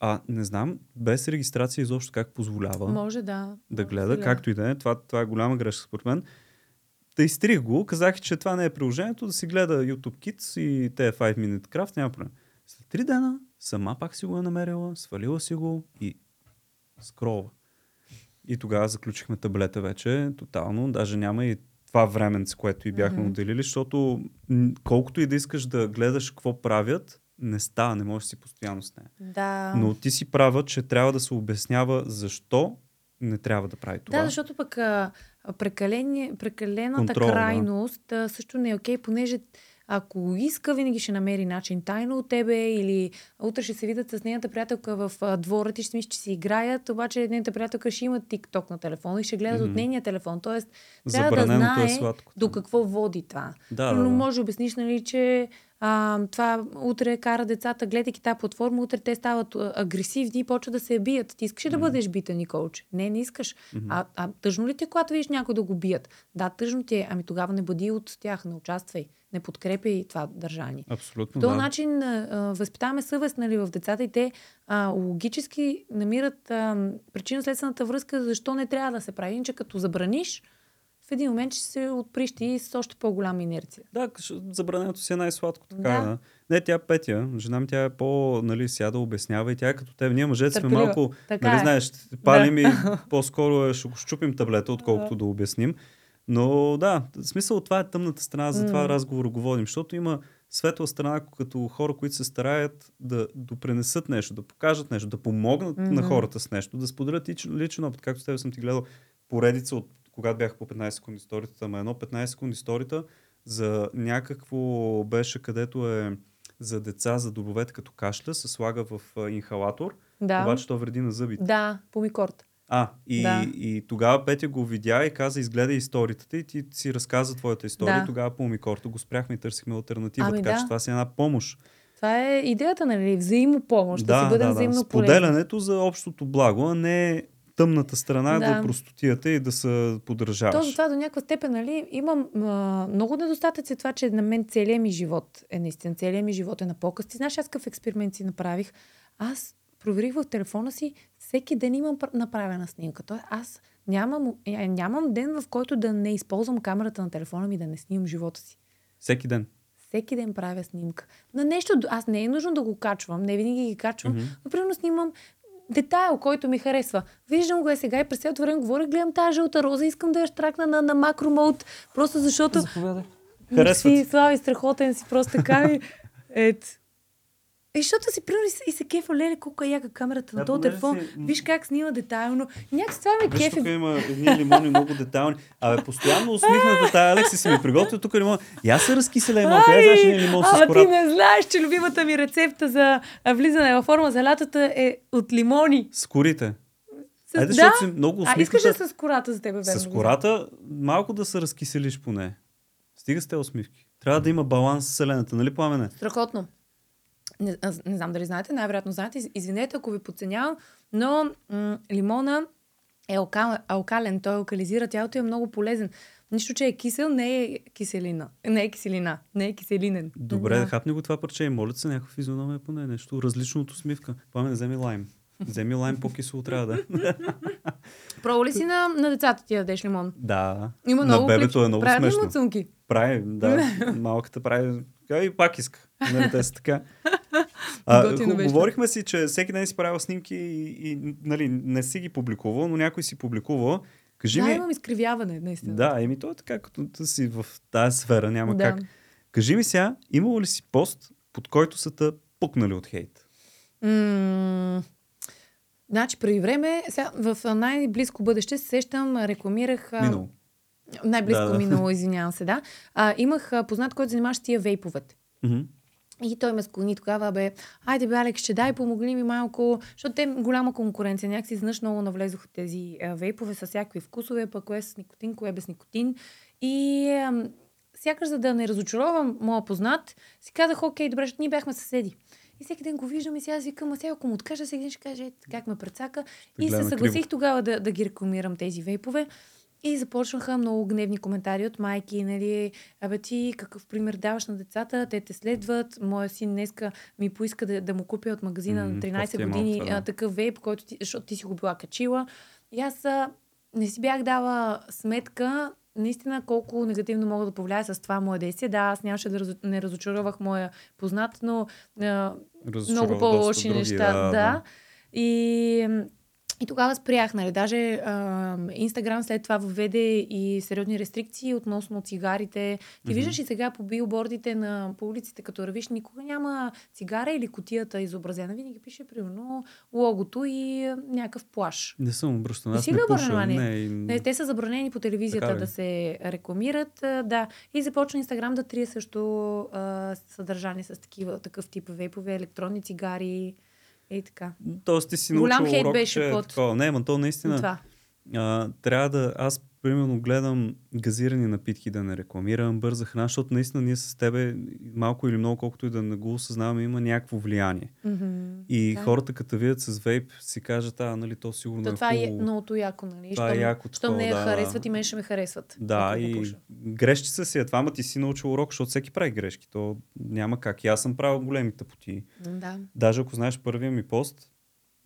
А не знам, без регистрация изобщо как позволява Може да. да Може гледа, както и да е. Това, това е голяма грешка според мен. Да изтрих го, казах, че това не е приложението, да си гледа YouTube Kids и те 5 Minute Craft, няма проблем. След три дена сама пак си го е намерила, свалила си го и скролва. И тогава заключихме таблета вече, тотално. Даже няма и това временце, което и бяхме Мгм. отделили, защото колкото и да искаш да гледаш какво правят, не става, не можеш да си постоянно с нея. Да. Но ти си права, че трябва да се обяснява защо не трябва да прави това. Да, защото пък а, прекалената Контрол, да. крайност а, също не е окей, понеже ако иска, винаги ще намери начин тайно от тебе или утре ще се видят с нейната приятелка в двора, ти ще си мислиш, че си играят, обаче нейната приятелка ще има TikTok на телефона и ще гледат Мгм. от нейния телефон. Тоест, трябва да Забраненото знае е сладко. до какво води това. Да, Но да, да. може да обясниш, нали, че а, това утре кара децата, гледайки тази платформа, утре те стават агресивни и почват да се бият. Ти искаш ли да бъдеш бита, Николче? Не, не искаш. А, а тъжно ли ти, е, когато видиш някой да го бият? Да, тъжно ти е. Ами тогава не бъди от тях, не участвай. Не подкрепяй това държание. Абсолютно, По този да. начин а, възпитаваме съвест нали, в децата и те а, логически намират а, причинно-следствената връзка защо не трябва да се прави. Иначе като забраниш, в един момент ще се отприщи с още по-голяма инерция. Да, забраненото си е най-сладко. Така, Да. да. да. Не, тя Петя, жена ми, тя е по, нали, сяда, обяснява и тя е като теб. Ние мъжете сме малко, Така нали, е. знаеш, палим Да. и [LAUGHS] по-скоро е, ще го щупим таблета, отколкото да обясним. Но да, смисъл това е тъмната страна, за това М. разговор го водим, защото има светла страна като хора, които се стараят да допренесат нещо, да покажат нещо, да помогнат на Мгм. хората с нещо, да споделят личен опит. Както с теб съм ти гледал поредица от когато бях по 15 секунди сторитата, ама едно 15 секунди сторита за някакво беше, където е за деца, за добовете като кашля, се слага в инхалатор, Да. обаче то вреди на зъбите. Да, помикорт. А, и, Да. и тогава Петя го видя и каза, изгледай историята и ти си разказа твоята история. Да. Тогава по Умикорто го спряхме и търсихме альтернатива. Ами така да. че това си една помощ. Това е идеята, нали? Взаимопомощ. Да, да си бъдем взаимно полезни. Споделянето за общото благо, а не тъмната страна да. Да. е простотията и да се поддържаваш. То затова до някаква степен, нали, имам а, много недостатъци това, че на мен целият ми живот е наистина, целият ми живот е на показ. Ти знаеш, аз какъв експеримент си направих? Аз проверих в телефона си, всеки ден имам пр- направена снимка. Той аз нямам, е, нямам ден, в който да не използвам камерата на телефона ми, да не снимам живота си. Всеки ден. Всеки ден правя снимка. На нещо, аз не е нужно да го качвам, не винаги ги качвам, mm-hmm. но примерно снимам детайл, който ми харесва. Виждам го е сега и през цялото време говоря, гледам тази жълта роза, искам да я штракна на, на макромод, просто защото Заповядай. Харесва си, ти. Слави, страхотен си, просто така ми. [LAUGHS] Ето. Е, защото си примерно и се- и кефа, леле, колко е яка камерата на Да, този телефон. си- Виж как снима детайлно. Някакси това ме Виж, тук кефи. има едни лимони много детайлни. Абе, постоянно усмихната [LAUGHS] тая Алекси си ми приготвил тук лимон. И аз се разкиселя малко. Я знаеш един лимон с Ама ти не знаеш, че любимата ми рецепта за влизане във форма за лятата е от лимони. С корите. С... Айде, да? си много А искаш усмихната. ли с кората за тебе, верно? С кората малко да се разкиселиш поне. Стига с те усмивки. Трябва да има баланс с вселената, нали пламене? Страхотно. Не, аз не знам дали знаете, най-вероятно знаете. Из- Извинете, ако ви подценявам, но м- лимона е алкал, алкален, той алкализира тялото и е много полезен. Нищо, че е кисел, не е киселина. Не е киселина, не е киселинен. Добре, да. Хапни го това парче и моля се някаква физиономия поне нещо различно от усмивка. Пламене, вземи лайм. Вземи лайм по-кисело трябва да. Пробва ли си на, на децата ти да дадеш лимон? Да. Има на много бебето клип- е много Правят ли смешно. Прави, да. [LAUGHS] Малката прави. И пак иска. Нали, те са така. А, говорихме си, че всеки ден си правил снимки и, и нали, не си ги публикувал, но някой си публикувал. Кажи Да, ми... имам изкривяване, наистина. Да, еми то е така, като да си в тази сфера, няма Да. как. Кажи ми сега, имало ли си пост, под който са те пукнали от хейт? М, Значи, преди време, сега, в най-близко бъдеще се сещам, рекламирах... Минало. Най-близко Да, да. минало, извинявам се, да. А, имах а, познат, който занимаваше тия вейповете. Мгм. И той ме склони тогава, бе, айде бе, Алекс, ще дай, помогни ми малко, защото те голяма конкуренция. Някакси изведнъж много навлезоха тези а, вейпове с всякакви вкусове, пък кое с никотин, кое без никотин. И сякаш за да не разочаровам моя познат, си казах, окей, добре, защото ние бяхме съседи. И всеки ден го виждам и сега си викам, а сега ако му откажа, всеки ден ще каже, «Ето как ме прецака. И се съгласих криво. тогава да, да ги рекламирам тези вейпове. И започнаха много гневни коментари от майки, нали, абе ти какъв пример даваш на децата, те те следват, моя син днеска ми поиска да, да му купя от магазина на 13 кофти е малко години това, да. такъв вейп, който ти, защото ти си го била качила. И аз не си бях дала сметка наистина колко негативно мога да повлияя с това мое действие. Да, аз нямаше да разо... не разочаровах моя познат, но а, много по-лоши неща. да, Да, да. И, и тогава спрях, нали. Даже а, Инстаграм след това въведе и сериозни рестрикции относно цигарите. Ти Мгм. виждаш и сега по билбордите на по улиците, като ръвиш, никога няма цигара или котията изобразена. Винаги пише, примерно, логото и някакъв плаш. Не съм обръщан. Не си ли обърна? Не. Не, те са забранени по телевизията Така да се рекламират. Да. И започна Инстаграм да трие също а, съдържание с такива, такъв тип вейпове, електронни цигари и така. Тоест ти си Голям научил хейт урок, беше че е под- такова. Не, ма то наистина Това. а, трябва да... Аз примерно гледам газирани напитки да не рекламирам, бърза храна, защото наистина ние с тебе малко или много, колкото и да не го осъзнаваме, има някакво влияние. Мгм. И Да. хората като видят с вейп си кажат, а, нали, то сигурно То е това е многото яко, нали? Това е яко Щом такова, не я да. харесват и мен ще ме харесват. Да, и пуша. грешки са си, а това, ма ти си научил урок, защото всеки прави грешки. То няма как. И аз съм правил големи тъпоти. М, Да. Даже ако знаеш първия ми пост,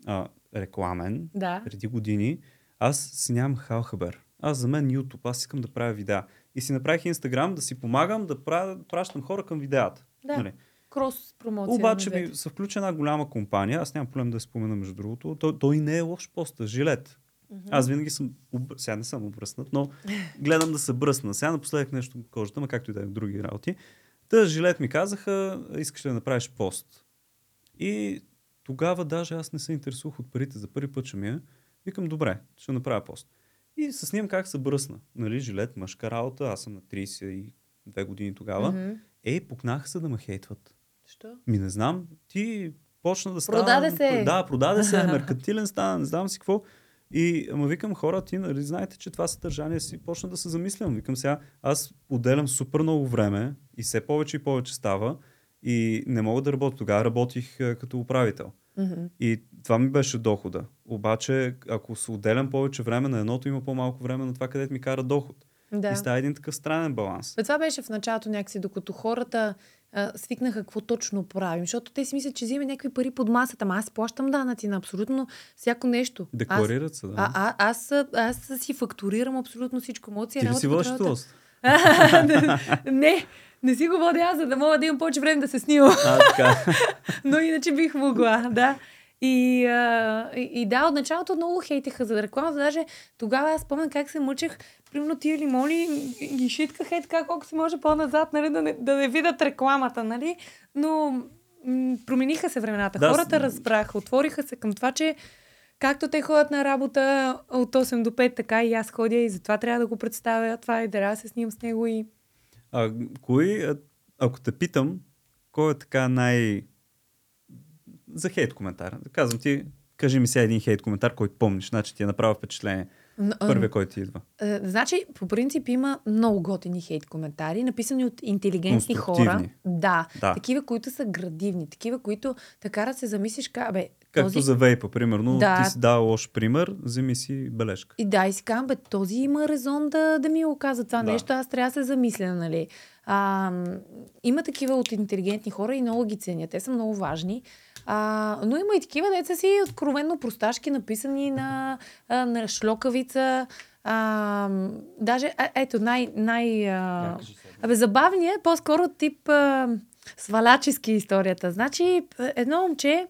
а, рекламен, Да. преди години, аз си нямам халхабер. Аз за мен YouTube, аз искам да правя видеа. И си направих Инстаграм да си помагам да правя, пращам хора към видеята. Да. Нали? Крос промоция. Обаче ми се включи една голяма компания, аз нямам проблем да я спомена между другото, той, той не е лош поста, жилет. Мгм. Аз винаги съм, обр... сега не съм обръснат, но [LAUGHS] гледам да се бръсна. Сега напоследък нещо кожата, ма както и да е в други работи. Та жилет ми казаха, искаш да направиш пост. И тогава даже аз не се интересувах от парите, за първи път ще ми е. Викам, добре, ще направя пост. И се снимам как се бръсна. Нали, жилет, мъжка работа, аз съм на 32 години тогава. Мгм. Ей, пукнаха се да ме хейтват. Що? Ми не знам, ти почна да става... Продаде се. Да, продаде се, [LAUGHS] меркантилен стана, не знам си какво. И ама викам хора, ти нали знаете, че това съдържание си почна да се замислям. Викам сега, аз отделям супер много време и все повече и повече става и не мога да работя. Тогава работих а, като управител. Мгм. И това ми беше дохода. Обаче, ако се отделям повече време на едното, има по-малко време на това, където ми кара доход. Да. И става един такъв странен баланс. Бе, това беше в началото някакси, докато хората а, свикнаха какво точно правим. Защото те си мислят, че взиме някакви пари под масата. Ама аз плащам данъци на абсолютно всяко нещо. Декларират се, да. Аз, а, а, аз, а, аз си фактурирам абсолютно всичко. Моят си е Ти ли си тост? [LAUGHS] не, не си го водя аз, за да мога да имам повече време да се снимам. А, така. [LAUGHS] Но иначе бих могла, да. И, а, и, и да, от началото много хейтеха за рекламата. Даже тогава аз спомням как се мъчех. Примерно тия лимони ги шитках е така, колко се може по-назад, нали, да, не, да не видят рекламата, нали. Но м- промениха се времената. Да, Хората с- разбраха, отвориха се към това, че както те ходят на работа от 8 до 5, така и аз ходя и затова трябва да го представя това и да се снимам с него и А, кой, а, ако те питам, кой е така най... За хейт коментар. Да казвам ти, кажи ми сега един хейт коментар, който помниш, значи ти е направил впечатление. Първият, който ти идва. Е, Значи, по принцип има много готини хейт коментари, написани от интелигентни хора. Да, Да. такива, които са градивни, такива, които те карат се замислиш, ка, бе, Както този... за вейпа, примерно, Да. ти си дал лош пример, вземи си бележка. И да, и си казвам, бе, този има резон да, да ми го каза това Да. нещо, аз трябва да се замисля, нали. А, има такива от интелигентни хора и много ги ценя. Те са много важни. А, но има и такива деца си откровенно просташки, написани на, на шлокавица. А, даже, а, ето, най... най а, Абе, забавният е по-скоро тип а, свалячески историята. Значи, едно момче,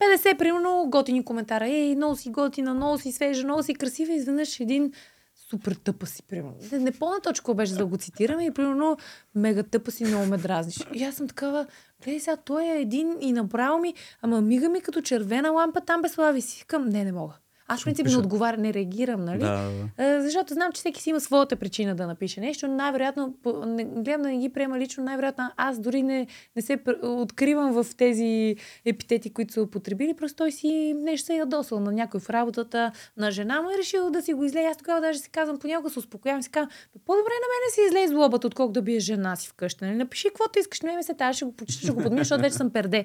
50 примерно готини коментара. Ей, много си готина, много си свежа, много си красива. Изведнъж един супер тъпа си, примерно. Не, не помня точно беше, да го цитираме. И примерно, мега тъпа си, много ме дразниш. И аз съм такава, гледай сега, той е един и направо ми, ама мига ми като червена лампа, там бе слави си. Към, не, не мога. Аз в принцип не реагирам, нали? Да, да. Защото знам, че всеки си има своята причина да напише нещо. Най-вероятно, не, гледам да не ги приема лично, най-вероятно аз дори не, не се откривам в тези епитети, които са употребили. Просто той си нещо се е ядосал на някой в работата, на жена му е решил да си го излее. Аз тогава даже си казвам, понякога се успокоявам и си казвам, «Бе, по-добре на мене си излей злобата, отколкото да биеш жена си вкъщи. Нали? Напиши каквото искаш, не ми се тази, ще го почти, ще го подмия, защото вече съм перде.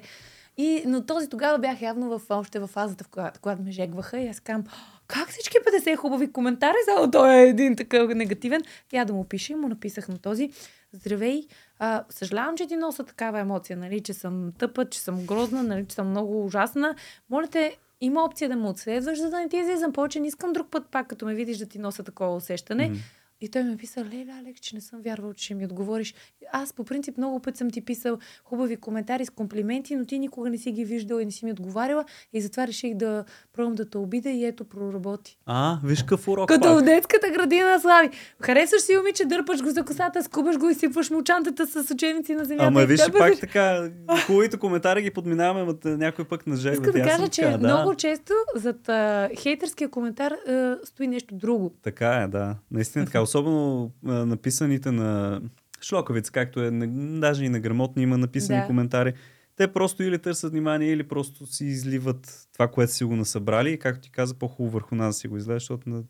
И, но този тогава бях явно в, още в фазата, в която, когато ме жегваха и аз казвам, как всички 50 хубави коментари, само той е един такъв негативен. Я да му пиша и му написах на този. Здравей, а, съжалявам, че ти носа такава емоция, нали, че съм тъпа, че съм грозна, нали, че съм много ужасна. Моля те, има опция да ме отследваш, за да не ти излизам повече. Не искам друг път пак, като ме видиш да ти носа такова усещане. Мгм. И той ми писа, леле, Алекс, че не съм вярвал, че ще ми отговориш. Аз по принцип много път съм ти писал хубави коментари с комплименти, но ти никога не си ги виждал и не си ми отговаряла. И затова реших да пробвам да те обида и ето проработи. А, виж какъв урок Като в пак. детската градина, Слави. Харесваш си момиче, дърпаш го за косата, скубаш го и сипваш му чантата с учебници на земята. Ама виж, тъпаш. пак така, хубавите коментари ги подминаваме, ама те някой пък на жегва. Искам да кажа, че да. много често зад а, хейтърския коментар а, стои нещо друго. Така е, да. Наистина така. Особено а, написаните на шлокавица, както е, на- даже и на грамотни има написани Да. коментари. Те просто или търсят внимание, или просто си изливат това, което си го насъбрали. И както ти каза, по-хубаво върху нас да си го излезе, защото на...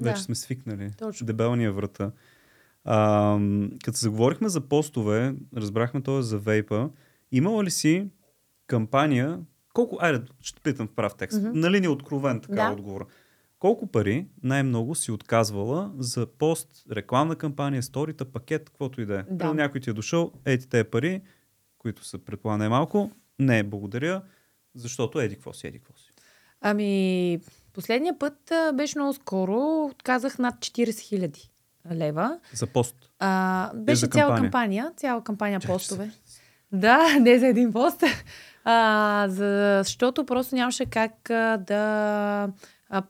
вече Да. сме свикнали. Точно. Дебелния врата. А, като се заговорихме за постове, разбрахме това за вейпа. Имала ли си кампания, колко, айде, ще питам в прав текст, Мгм. нали ни е откровен така Да. отговор. Колко пари най-много си отказвала за пост, рекламна кампания, сторита, пакет, каквото и да е? Да. Някой ти е дошъл, ети тези пари, които са предполагам най-малко, не, благодаря, защото еди какво си, еди какво си. Ами, последния път а, беше много скоро. Отказах над 40 хиляди лева. За пост. А, беше за цяла кампания. кампания, цяла кампания Чакай, постове. Да, не за един пост. [LAUGHS] А, защото просто нямаше как а, да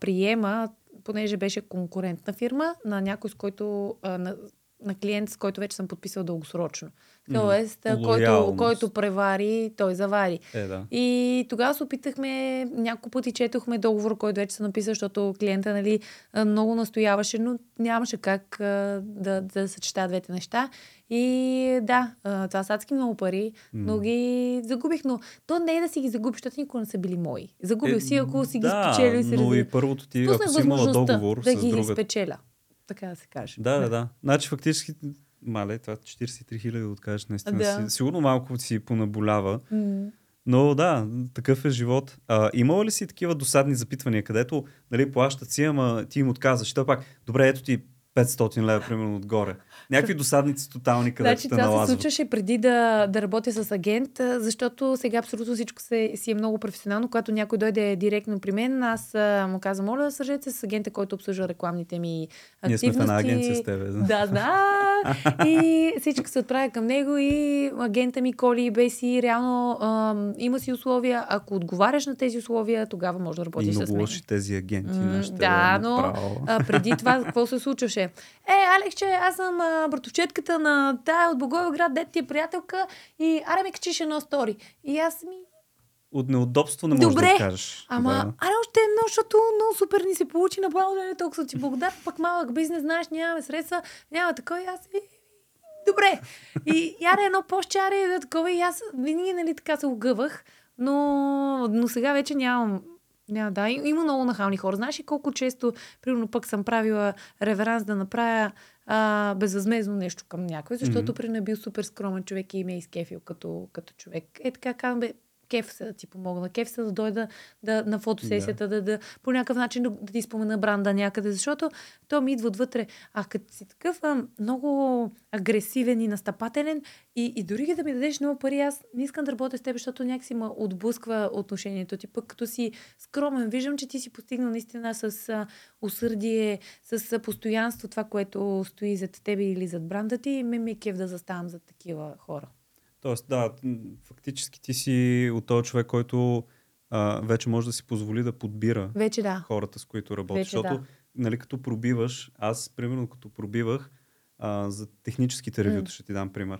приема, понеже беше конкурентна фирма, на някой, с който а, на, на клиент, с който вече съм подписал дългосрочно. Тоест, а, който, който превари, той завари. Е, да. И тогава се опитахме, няколко пъти четохме договор, който вече се написа, защото клиента нали, много настояваше, но нямаше как а, да, да съчетая двете неща. И да, това са адски много пари, но ги загубих. Но то не е да си ги загубиш, защото никога не са били мои. Загубил Е, си, ако си ги да, спечелил и си но и първото ти, Пуснах ако си имала договор да с ги друга... спечеля. Така да се каже. Да, да, да. Значи фактически, мале, това 43 хиляди откажеш наистина. Да. Си, сигурно малко си понаболява. М. Но да, такъв е живот. А, имала ли си такива досадни запитвания, където нали, плащат си, ама ти им отказваш? Той пак, добре, ето ти 500 лева, примерно, отгоре. Някакви досадници тотални, където Значи те това се налазват. случваше преди да, да работя с агент, а, защото сега абсолютно всичко се, си е много професионално. Когато някой дойде директно при мен, аз а, му казвам, моля, свържете се с агента, който обслужва рекламните ми активности. Ние сме в една агенция с тебе. Да. Да, да. И всичко се отправя към него и агента ми коли беси. Реално ам, има си условия. Ако отговаряш на тези условия, тогава може да И работиш с много мен. лоши тези агенти. Нашите, да, но а, преди това какво се случваше? Е, Алекче, аз съм а, братовчетката на тая от Благоевград, дет ти е приятелка и аре ми качиш едно стори. И аз ми... От неудобство не можеш Добре, да кажеш. Ама, да. аре още едно, защото много супер ни се получи, направо не толкова ти благодарна, пък малък бизнес, знаеш, нямаме средства, няма такова и аз... И, добре. И яре едно по-ще, едно такова и аз винаги, нали, така се огъвах, но, но сега вече нямам да, и- има много нахални хора. Знаеш ли колко често, примерно пък съм правила реверанс да направя а, безвъзмезно нещо към някой, защото Мгм. примерно е бил супер скромен човек и ме е изкефил като, като човек. Е така казвам, бе, кеф се да ти помогна, кеф се да дойда да, на фотосесията, да. Да, по някакъв начин да, да ти спомена бранда някъде, защото то ми идва отвътре. А като си такъв а, много агресивен и настъпателен и, и дори да ми дадеш много пари, аз не искам да работя с теб, защото някакси ме отблъсква отношението ти. Пък като си скромен, виждам, че ти си постигнал наистина с а, усърдие, с а, постоянство това, което стои зад тебе или зад бранда ти, и ме ми е кеф да заставам за такива хора. Тоест, да, фактически ти си от този човек, който а, вече може да си позволи да подбира Вече да. хората, с които работиш. Вече Защото, да. нали, като пробиваш, аз, примерно, като пробивах а, за техническите ревюта, М. ще ти дам пример.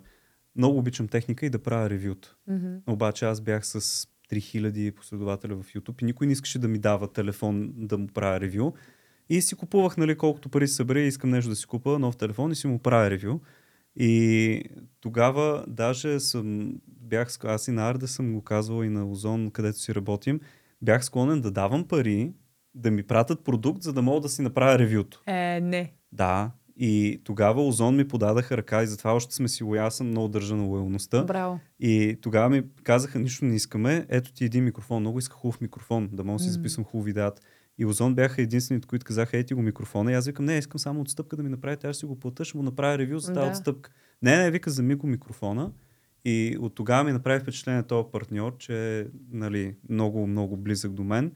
Много обичам техника и да правя ревюта. Мгм. Обаче аз бях с 3000 последователя в YouTube и никой не искаше да ми дава телефон да му правя ревю. И си купувах, нали, колкото пари се събере, искам нещо да си купа, нов телефон и си му правя ревю. И тогава даже съм, бях, аз и на Арде съм го казвал и на Озон, където си работим, бях склонен да давам пари, да ми пратят продукт, за да мога да си направя ревюто. Е, не. Да, и тогава Озон ми подадаха ръка и затова още сме си лоя, съм много държа на лоялността. Браво. И тогава ми казаха, нищо не искаме, ето ти един микрофон, много исках хубав микрофон, да мога да си записвам хубави видеята. И Озон бяха единствените, които казаха, ей ти го микрофона. И аз викам, не, искам само отстъпка да ми направите, аз ще си го плата, ще му направя ревю за тази Да. отстъпка. Не, не, вика, зами го микрофона. И от тогава ми направи впечатление този партньор, че е нали, много, много близък до мен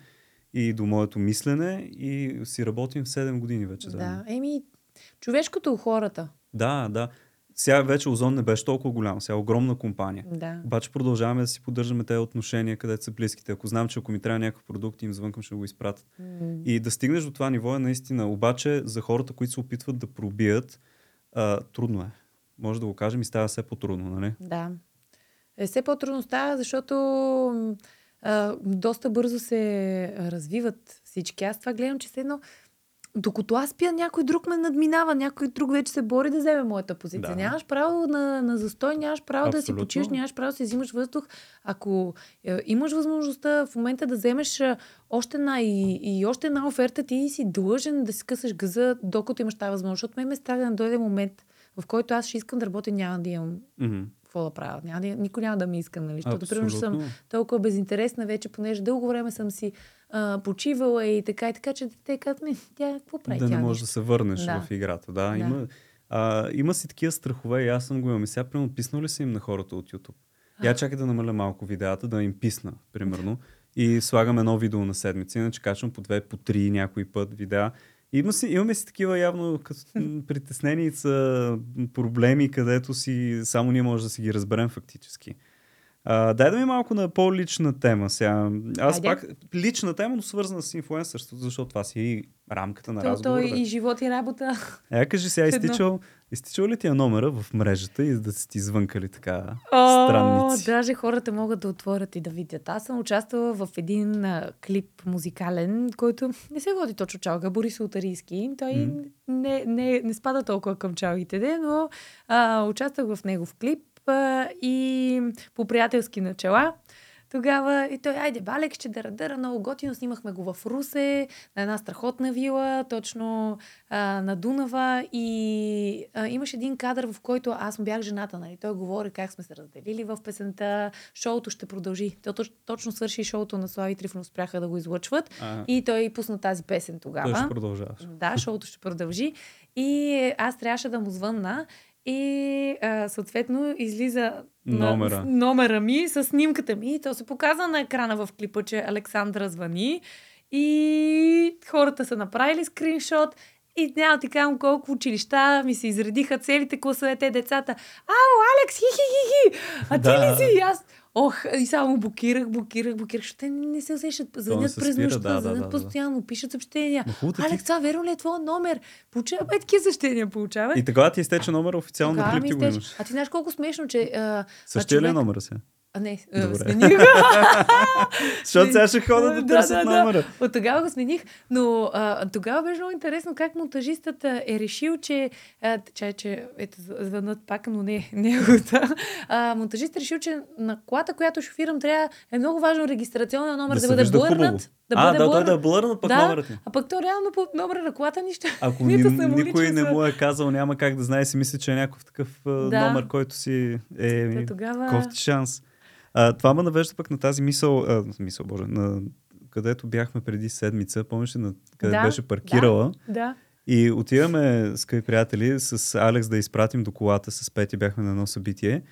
и до моето мислене и си работим в 7 години вече заедно. Да. Еми, човешкото у хората. Да, да. Сега вече Озон не беше толкова голям, сега е огромна компания. Да. Обаче продължаваме да си поддържаме тези отношения, където са близките. Ако знам, че ако ми трябва някакъв продукт, им звънкам, ще го изпратят. М. И да стигнеш до това ниво е наистина. Обаче за хората, които се опитват да пробият, а, трудно е. Може да го кажем и става все по-трудно, нали? Да. Е, все по-трудно става, защото а, доста бързо се развиват всички. Аз това гледам, че все едно докато аз пия, някой друг ме надминава, някой друг вече се бори да вземе моята позиция. Да. Нямаш право на, на застой, нямаш право да си Абсолютно. почиеш, нямаш право да си взимаш въздух. Ако е, имаш възможността в момента да вземеш а, още една и, и още една оферта, ти си длъжен да си късаш газа, докато имаш тази възможност. Защото мен ме страх да дойде момент, в който аз ще искам да работя, няма да имам какво да правя. Няма да, никой няма да ми иска, нали? Защото, примерно, съм Абсолютно. толкова безинтересна вече, понеже дълго време съм си а, почивала и така и така, че те казват ми, тя какво прави? Да тя не можеш да се върнеш Да. в играта. Да, Да. Има, а, има си такива страхове и аз съм го имам. И сега, примерно, писнал ли си им на хората от YouTube? Я чакай да намаля малко видеята, да им писна, примерно. И слагам едно видео на седмица, иначе качвам по две, по три някой път видеа. Има си, имаме си такива явно като м, [LAUGHS] притеснени са м, проблеми, където си само ние може да си ги разберем фактически. А, дай да ми малко на по-лична тема сега. Аз Айде. пак лична тема, но свързана с инфлуенсърството, защото това си и рамката на То, то разговора. и живот и работа. Е, кажи сега, изтичал, изтичал ли ти е номера в мрежата и да си ти звънкали така О, странници? даже хората могат да отворят и да видят. Аз съм участвала в един а, клип музикален, който не се води точно чалга, Борис Отарийски. Той М. не, не, не спада толкова към чалгите, де, но а, участвах в него в клип а, и по приятелски начала. Тогава и той, айде, Балек, ще дъра, дъра, много готино. Снимахме го в Русе, на една страхотна вила, точно а, на Дунава. И а, имаше един кадър, в който аз му бях жената. Нали? Той говори как сме се разделили в песента. Шоуто ще продължи. То, точ, точно свърши шоуто на Слави Трифонов, спряха да го излъчват. А, И той пусна тази песен тогава. той ще продължаваш. Да, шоуто ще продължи. И аз трябваше да му звънна. И а, съответно излиза Номера. На, номера ми с снимката ми. И то се показва на екрана в клипа, че Александра звъни. И хората са направили скриншот. И няма ти казвам колко училища ми се изредиха целите класове, те децата. Ау, Алекс, хи-хи-хи-хи! А ти Да. ли си? Аз, ох, и само блокирах, блокирах, блокирах, защото те не се усещат. Звънят през спира, нощта, да, да, звънят да, да. постоянно, пишат съобщения. Такива- Алекс, това верно ли е твой номер? Получава, е, такива съобщения получава. И тогава ти изтече номера официално ми ти го имаш. А ти знаеш колко смешно, че... А, Същия ли е човек- номера сега? А, не, Добре. смених. [LAUGHS] Защото сега ще ходят да Да, търсят да, да. номера. От тогава го смених, но а, тогава беше много интересно как монтажистът е решил, че... А, че, че ето, звънат пак, но не [LAUGHS] неговата. А, монтажистът е решил, че на колата, която шофирам, трябва е много важно регистрационния номер да, се бъде вижда хубаво. Да а, бъде да, той блърнат. да е блърнат пък Да. номерът. А пък то реално по номера на колата нищо. Ако [LAUGHS] ни, никой не му е казал, няма как да знае, си мисли, че е някакъв такъв Да. номер, който си е Та тогава... кофти шанс. А, това ме навежда пък на тази мисъл, а, мисъл, боже, на където бяхме преди седмица, помниш ли, на къде Да, беше паркирала Да. и отиваме, скъпи приятели, с Алекс да изпратим до колата, с Пети бяхме на едно събитие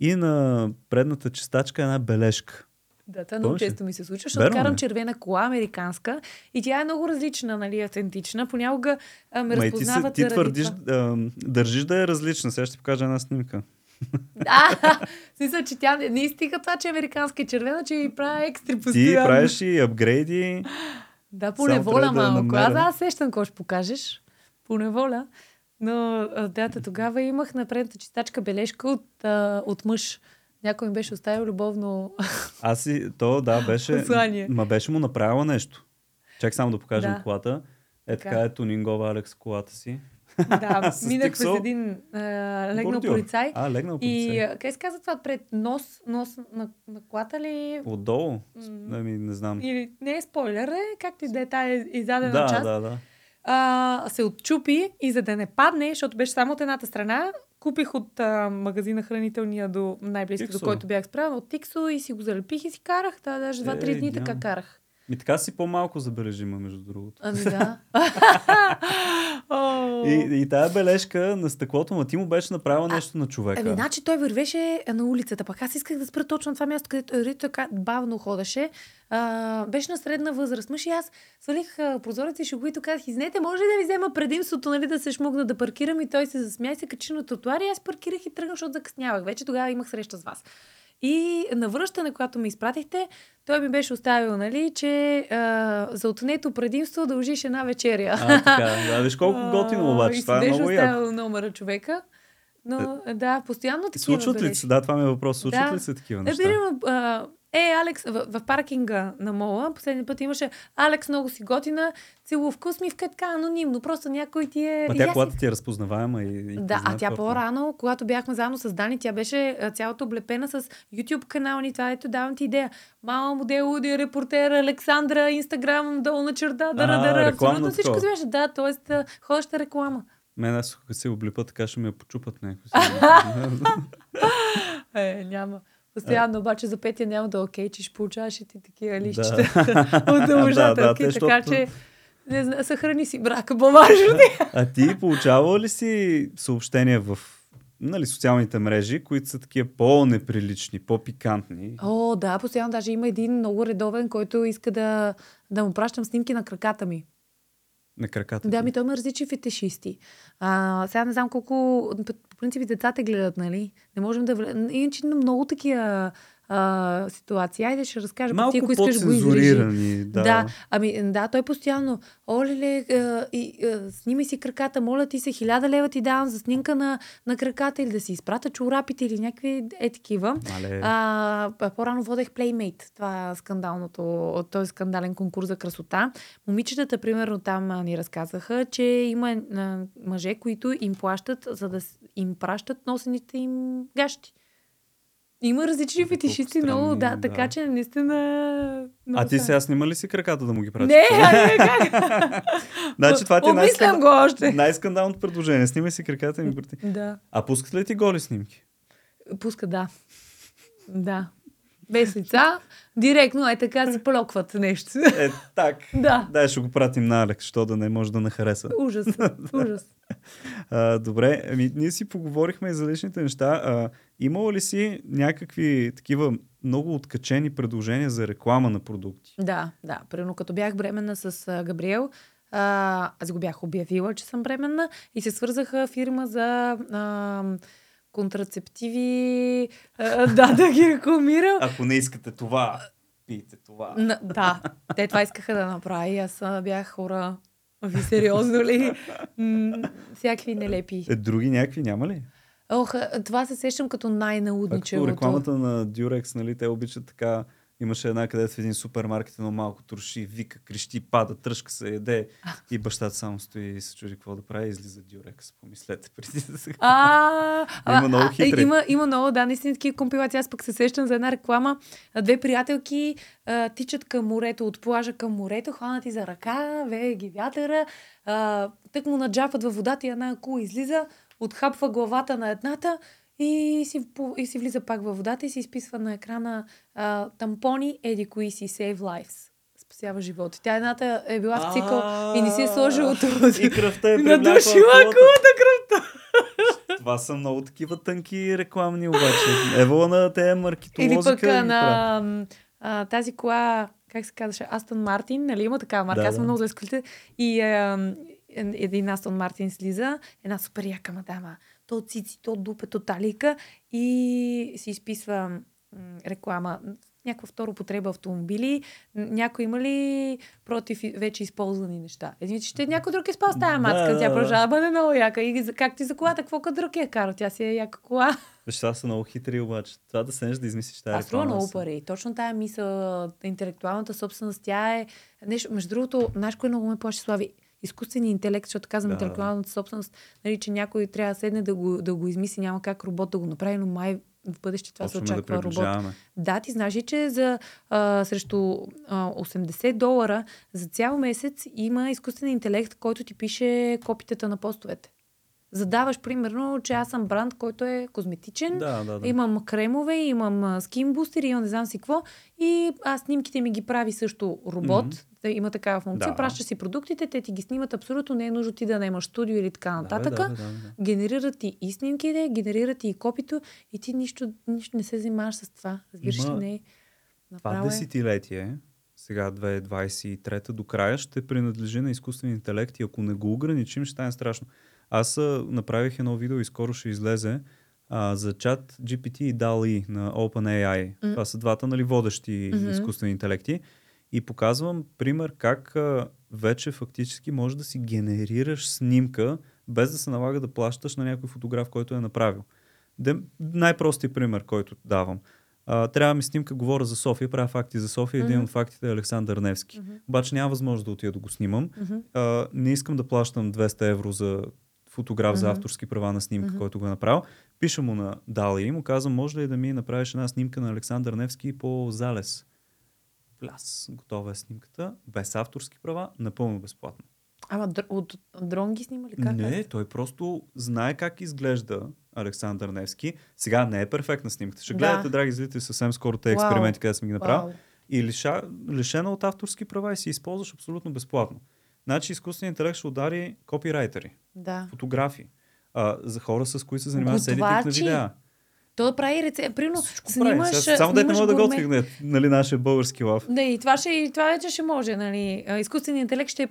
и на предната чистачка една бележка. Да, това много често ми се случва, защото Верно карам ли? червена кола, американска, и тя е много различна, нали, автентична. Понякога а, ме Ма и ти, разпознават ти твърдиш, а, държиш да е различна. Сега ще ти покажа една снимка. [LAUGHS] Да, смисъл, че тя не, не стига това, че е американска и червена, че и прави екстри Ти постоянно. правиш и апгрейди. Да, по неволя да малко. намеря. Аз, аз сещам какво ще покажеш. По неволя. Но дата тогава имах на предната чистачка бележка от, а, от мъж. Някой ми беше оставил любовно. [LAUGHS] Аз си, то да, беше, Послание. ма беше му направила нещо. Чак само да покажем Да. колата. Е Така. така е тунингова Алекс колата си. да, [LAUGHS] минах през един а, легнал Бордюр. полицай. А, легнал И полицай. а, къде се казва това? Пред нос, нос на, на колата ли? Отдолу? М. Ами, не знам. Или не е спойлер, е, както и да е тая издадена Да, част. да, да. А, се отчупи и за да не падне, защото беше само от едната страна, купих от а, магазина хранителния до най-близки, до който бях справена, от Тиксо и си го залепих и си карах. Да, даже два-три Е, дни така карах. Ми така си по-малко забележима, между другото. Ами да. [LAUGHS] И, и тая бележка на стъклото, ма ти му беше направила нещо на човека. Ами, значи той вървеше на улицата. Пък аз исках да спра точно това място, където Рито така бавно ходеше. А, беше на средна възраст. Мъж и аз свалих а, прозореца и шуговито казах, изнете, може ли да ви взема предимството, нали, да се шмугна да паркирам? И той се засмя и се качи на тротуара и аз паркирах и тръгнах, защото закъснявах. Вече тогава имах среща с вас. И на връщане, когато ме изпратихте, той ми беше оставил, нали, че а, за отнето предимство дължиш една вечеря. А, така. Да, виж колко [LAUGHS] готино А, обаче. и Това е беше много яко. оставил номера човека. Но, да, постоянно такива Случват ли се? Да, това ми е въпрос. Случват Да. ли се такива Е, неща? примерно, а, е, Алекс, в, в паркинга на мола, последния път имаше Алекс много си готина, целувка, усмивка, е така анонимно, просто някой ти е... Ма и тя колата ти е разпознаваема и, и Да, а тя това. по-рано, когато бяхме заедно с Дани, тя беше а, цялото облепена с YouTube канал ни. Това ето давам ти идея. Мама, модел, Уди, репортер, Александра, Инстаграм, долна черта, дара, А, дара. Абсолютно всичко си беше. Да, т.е. ходеща реклама. Мен аз ако се облипа, така ще ме почупат някой. [LAUGHS] Е, няма. Постоянно, обаче за Петя няма да окей, че ще получаваш и ти такива лищчета [LAUGHS] от дължателки, те, така че не знам, съхрани си брака, по-важно. [LAUGHS] А ти получавал ли си съобщения в нали, социалните мрежи, които са такива по-неприлични, по-пикантни? О, да, постоянно даже има един много редовен, който иска да, да му пращам снимки на краката ми. На краката Да, ми той има различни фетишисти. А, сега не знам колко... Принцип и децата гледат, нали? Не можем да... Иначе има много такива а, ситуации. Айде ще разкажа, Малко ти ако искаш го изрежи. Да. Да, ами да, той постоянно, оле, и, а, снимай си краката, моля ти се, хиляда лева ти давам за снимка на, на краката или да си изпрата чорапите или някакви е такива. Мале. А, по-рано водех Playmate, това е скандалното, този скандален конкурс за красота. Момичетата, примерно, там а, ни разказаха, че има а, мъже, които им плащат, за да им пращат носените им гащи. Има различни фетишисти много, да, да. така че наистина... а ти сега снима ли си краката да му ги пратиш? Не, ами как? [LAUGHS] значи това ти е най-скандал... го още. най-скандалното предложение. Снимай си краката и ми прати. Да. А пускат ли ти голи снимки? Пуска, да. Да. Без лица, директно е така се плокват нещо. Е, так. да. Дай ще го пратим на Алекс, що да не може да не хареса. Ужас. Ужас. [LAUGHS] А, добре, ами, ние си поговорихме и за личните неща. А, имала ли си някакви такива много откачени предложения за реклама на продукти? Да, да. Примерно като бях бременна с а, Габриел, а, аз го бях обявила, че съм бременна и се свързаха фирма за а, контрацептиви, а, да, да ги рекламирам. Ако не искате това, пийте това. На, да, те това искаха да направя и аз бях хора. Ви сериозно ли? М, всякакви нелепи. Е, други някакви няма ли? Ох, това се сещам като като най-налудничевото. рекламата на Durex, нали, те обичат така, имаше една където в един супермаркет едно малко турши, вика, крещи, пада, тръжка се, яде и бащата само стои и се чуди какво да прави излиза Durex. Помислете преди да се... [LAUGHS] Има много хитри. Има, има много, да, наистина такива компилации. Аз пък се сещам за една реклама. Две приятелки а, тичат към морето, от плажа към морето, хванати за ръка, вее ги вятъра, а, тък му наджапат във водата и една кула излиза, отхапва главата на едната и си, и си влиза пак във водата и си изписва на екрана а, тампони, еди кои си, save lives. Спасява живота. Тя едната е била в цикъл и не си е сложила този. И кръвта е Надушила кулата. кръвта. Това са много такива тънки рекламни обаче. Ево на те маркетолозика. Или пък на а, тази кола, как се казваше, Астон Мартин, нали има такава марка, Да, аз съм да. много зле. И а, един Астон Мартин слиза, една супер яка мадама, то от цици, то от дупе, то талика и си изписва м, реклама. Някаква второ потреба автомобили. Някой има ли против вече използвани неща? Един, че ще някой друг е спал с Да, мацка, да, тя продължава бъде много яка. И за- както и за колата, какво като друг я кара? Тя си е яка кола. Виж, са много хитри обаче. Това да седнеш да измислиш тази Това струва много пари. Точно тая мисъл, интелектуалната собственост, тя е нещо. Между другото, знаеш кое много ме плаши, Слави? Изкуственият интелект, защото казвам Да. интелектуалната собственост, нали, че някой трябва да седне да го, да го измисли, няма как робот да го направи, но май в бъдеще това се Почваме да очаква робот. Да, ти знаеш ли, че за, а, срещу а, 80 долара за цял месец има изкуствен интелект, който ти пише копитата на постовете. Задаваш, примерно, че аз съм бранд, който е козметичен, Да, да, да. Имам кремове, имам а, скин бустери, имам не знам си какво. И аз снимките ми ги прави също робот. Да, има такава функция. Да. Пращаш си продуктите, те ти ги снимат. Абсолютно не е нужно ти да наймаш студио или така Да, нататък. да, бе, да, да. Генерират ти и снимките, генерират ти и копито и ти нищо, нищо не се занимаваш с това. Разбираш ли, не е. Това десетилетие, сега 2023 до края, ще принадлежи на изкуствен интелект и ако не го ограничим, ще стане страшно. Аз направих едно видео и скоро ще излезе а, за чат GPT и DALL-E на OpenAI. М. Това са двата нали, водещи Мгм. изкуствени интелекти. И показвам пример как а, вече фактически можеш да си генерираш снимка, без да се налага да плащаш на някой фотограф, който е направил. Де, най-простият пример, който давам. А, трябва ми снимка, говоря за София, правя факти за София. Един Мгм. от фактите е Александър Невски. Мгм. Обаче няма възможност да отида да го снимам. Мгм. А, не искам да плащам 200 евро за фотограф за Мгм. авторски права на снимка, Мгм. който го е направил. Пиша му на Дали и му казвам, може ли да ми направиш една снимка на Александър Невски по залез? Пляс, готова е снимката, без авторски права, напълно безплатно. Ама др- от дрон ги снима ли? Как не, е? той просто знае как изглежда Александър Невски. Сега не е перфектна снимката. Ще Да. гледате, драги зрители, съвсем скоро те експерименти, къде съм ги направил. Вау. И лиша, лишена от авторски права и си използваш абсолютно безплатно. Значи изкуственият интелект ще удари копирайтери, Да. фотографи, а, за хора с които се занимават с едитинг на видеа. То да прави рецепт. Примерно, Прави. снимаш, Сега, само дете мога да гурме. готви, нали, нашия български лав. Да, и това, ще, и това вече ще може. Нали. Изкуственият интелект ще а,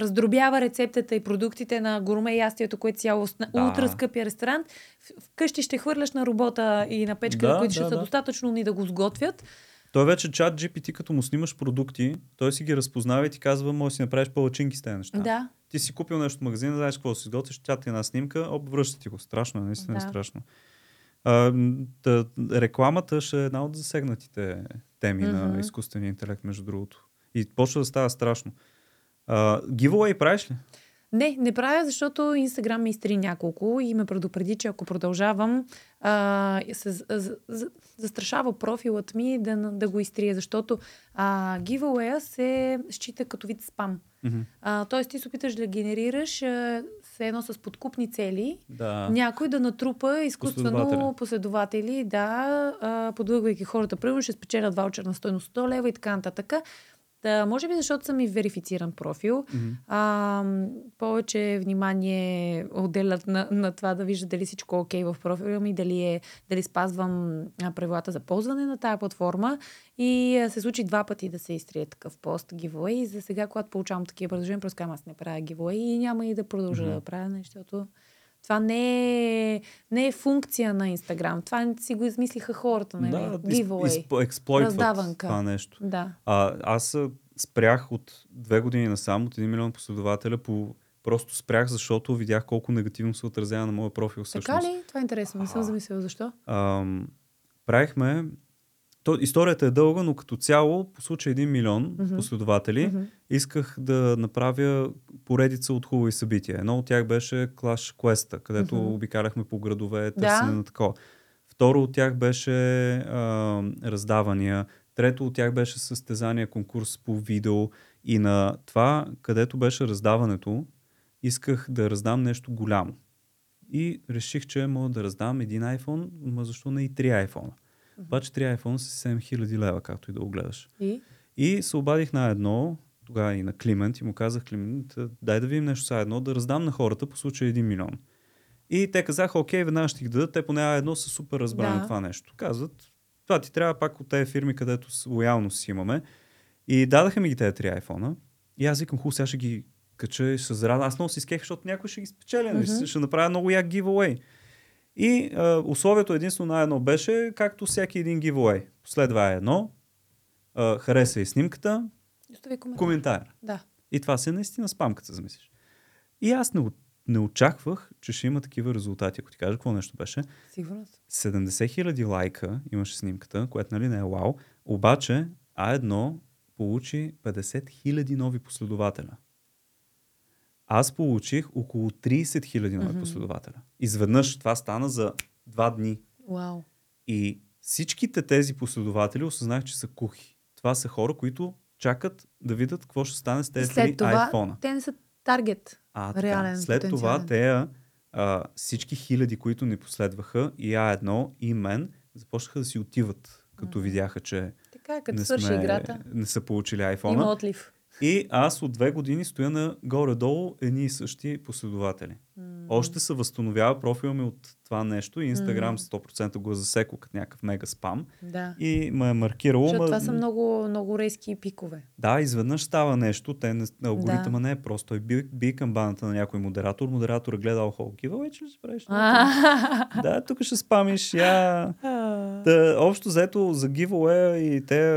раздробява рецептата и продуктите на гурме ястието, което е цяло на Да. ултра скъпия ресторант. Вкъщи ще хвърляш на робота и на печка, Да, които ще да, са да. достатъчно умни да го сготвят. Той вече чат GPT, като му снимаш продукти, той си ги разпознава и ти казва, може да си направиш палачинки с тези неща. Да. Ти си купил нещо в магазина, знаеш какво си изготвиш, ти е една снимка, оп, връща ти го. Страшно, е, наистина е Да. страшно. А, та, рекламата ще е една от засегнатите теми Мгм. на изкуствения интелект, между другото. И почва да става страшно. А, giveaway правиш ли? Не, не правя, защото Инстаграм ми изтри няколко и ме предупреди, че ако продължавам, а, се, за, за, застрашава профилът ми да, да го изтрие, защото а, giveaway се счита като вид спам. А, тоест ти се опиташ да генерираш а, все едно с подкупни цели, Да. някой да натрупа изкуствено Последователи. последователи, да, а, подлъгвайки хората. Примерно ще спечелят ваучер на стойност 100 лева и така нататък. Да, може би защото съм и верифициран профил. Мгм. А, повече внимание отделят на, на това да вижда дали всичко е окей в профила ми, дали, е, дали спазвам правилата за ползване на тая платформа. И а, се случи два пъти да се изтрие такъв пост giveaway. И за сега, когато получавам такива предложения, просто казвам, аз не правя giveaway и няма и да продължа Мгм. да правя, защото това не е, не е функция на Инстаграм. Това си го измислиха хората, нали? Да, giveaway. експлойтват Раздаванка. това нещо. Да. А, аз спрях от две години насам, от 1 милион последователя, по... просто спрях, защото видях колко негативно се отразява на моя профил всъщност. Така ли? Това е интересно. Не съм замислила защо. Ам, правихме... То, историята е дълга, но като цяло, по случай 1 милион Мгм. последователи, Мгм. исках да направя поредица от хубави събития. Едно от тях беше Clash Quest, където Мгм. обикаляхме по градове, Да. търсене на такова. Второ от тях беше а, раздавания. Трето от тях беше състезание, конкурс по видео. И на това, където беше раздаването, исках да раздам нещо голямо. И реших, че мога да раздам един iPhone, но защо не и три iPhone? Обаче три iPhone са 7000 лева, както и да го гледаш. И? И се обадих на едно, тогава и на Климент, и му казах, Климент, дай да видим нещо сега едно, да раздам на хората по случай 1 милион. И те казаха, окей, веднага ще ги дадат, те поне едно са супер разбрани Да. това нещо. Казват, това ти трябва пак от тези фирми, където лоялно си имаме. И дадаха ми ги тези три айфона. И аз викам, хубаво, сега ще ги кача и ще зарадвам. Аз много си скех, защото някой ще ги спечеля. Мгм. Mm-hmm. Ще направя много як giveaway. И а, условието единствено на едно беше, както всеки един giveaway. Последва едно, а, хареса и снимката, коментар. коментар. Да. И това се е наистина спамката, замислиш. И аз не, не очаквах, че ще има такива резултати. Ако ти кажа какво нещо беше, Сигурно. съм. 70 хиляди лайка имаше снимката, което нали не е вау, обаче А1 получи 50 хиляди нови последователя. Аз получих около 30 хиляди нови Мгм. последователя. Изведнъж това стана за два дни. Вау. И всичките тези последователи осъзнах, че са кухи. Това са хора, които чакат да видят какво ще стане с тези След това, айфона. те не са таргет. А, така. реален, След това те, а, всички хиляди, които ни последваха, и А1, и мен, започнаха да си отиват, като Мгм. видяха, че Така, е, като не, свърши сме, играта, не са получили има айфона. отлив. И аз от две години стоя на горе-долу едни и същи последователи. М. Още се възстановява профила ми от това нещо и Инстаграм Мгм. 100% го е засекло като някакъв мега спам. Да. И ме е маркирало. Защото ма- това са много, много резки пикове. Да, изведнъж става нещо. Те не, алгоритъма Да. не е просто. Той би, би камбаната на някой модератор. Модератор е гледал хол. Кива, вече ще правиш? [LAUGHS] Да, тук ще спамиш. Я... А. Да, общо взето за giveaway и те,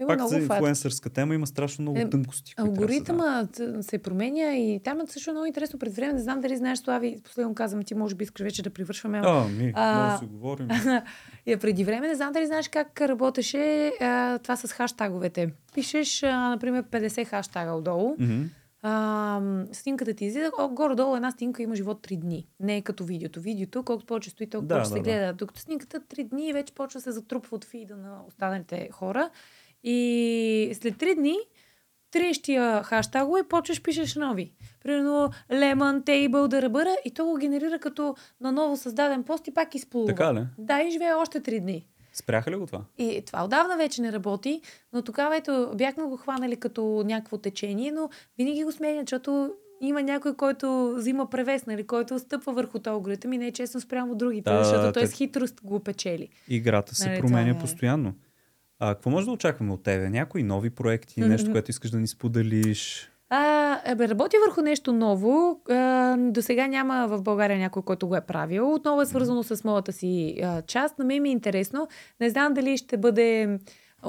Има пак за инфлуенсърска тема, има страшно много Е, тънкости. трябва да се променя и там е също много интересно пред време. Не знам дали знаеш, Слави, последно казвам, ти може би искаш вече да привършваме. Ама- А, ми, А, може да си говорим. И [LAUGHS] преди време не знам дали знаеш как работеше а, това с хаштаговете. Пишеш, а, например, 50 хаштага отдолу. Мгм. А, снимката ти излиза, горе-долу една снимка има живот 3 дни. Не е като видеото. Видеото, колкото повече стои, толкова Да, повече да, се да. гледа. Докато снимката 3 дни вече почва да се затрупва от фида на останалите хора. И след 3 дни трещия хаштагове и почваш пишеш нови. Примерно lemon, table, да ръбъра и то го генерира като на ново създаден пост и пак изплува. Така ли? Да, и живее още 3 дни. Спряха ли го това? И това отдавна вече не работи, но тогава ето бяхме го хванали като някакво течение, но винаги го сменят, защото има някой, който взима превес, нали, който стъпва върху този алгоритъм и не е честно спрямо другите, Да, защото той с хитрост го печели. Играта се Нали, променя това е. А какво може да очакваме от тебе? Някои нови проекти, нещо, което искаш да ни споделиш? А, ебе, работи върху нещо ново. А, до сега няма в България някой, който го е правил. Отново е свързано с моята си а, част. На мен ми е интересно. Не знам дали ще бъде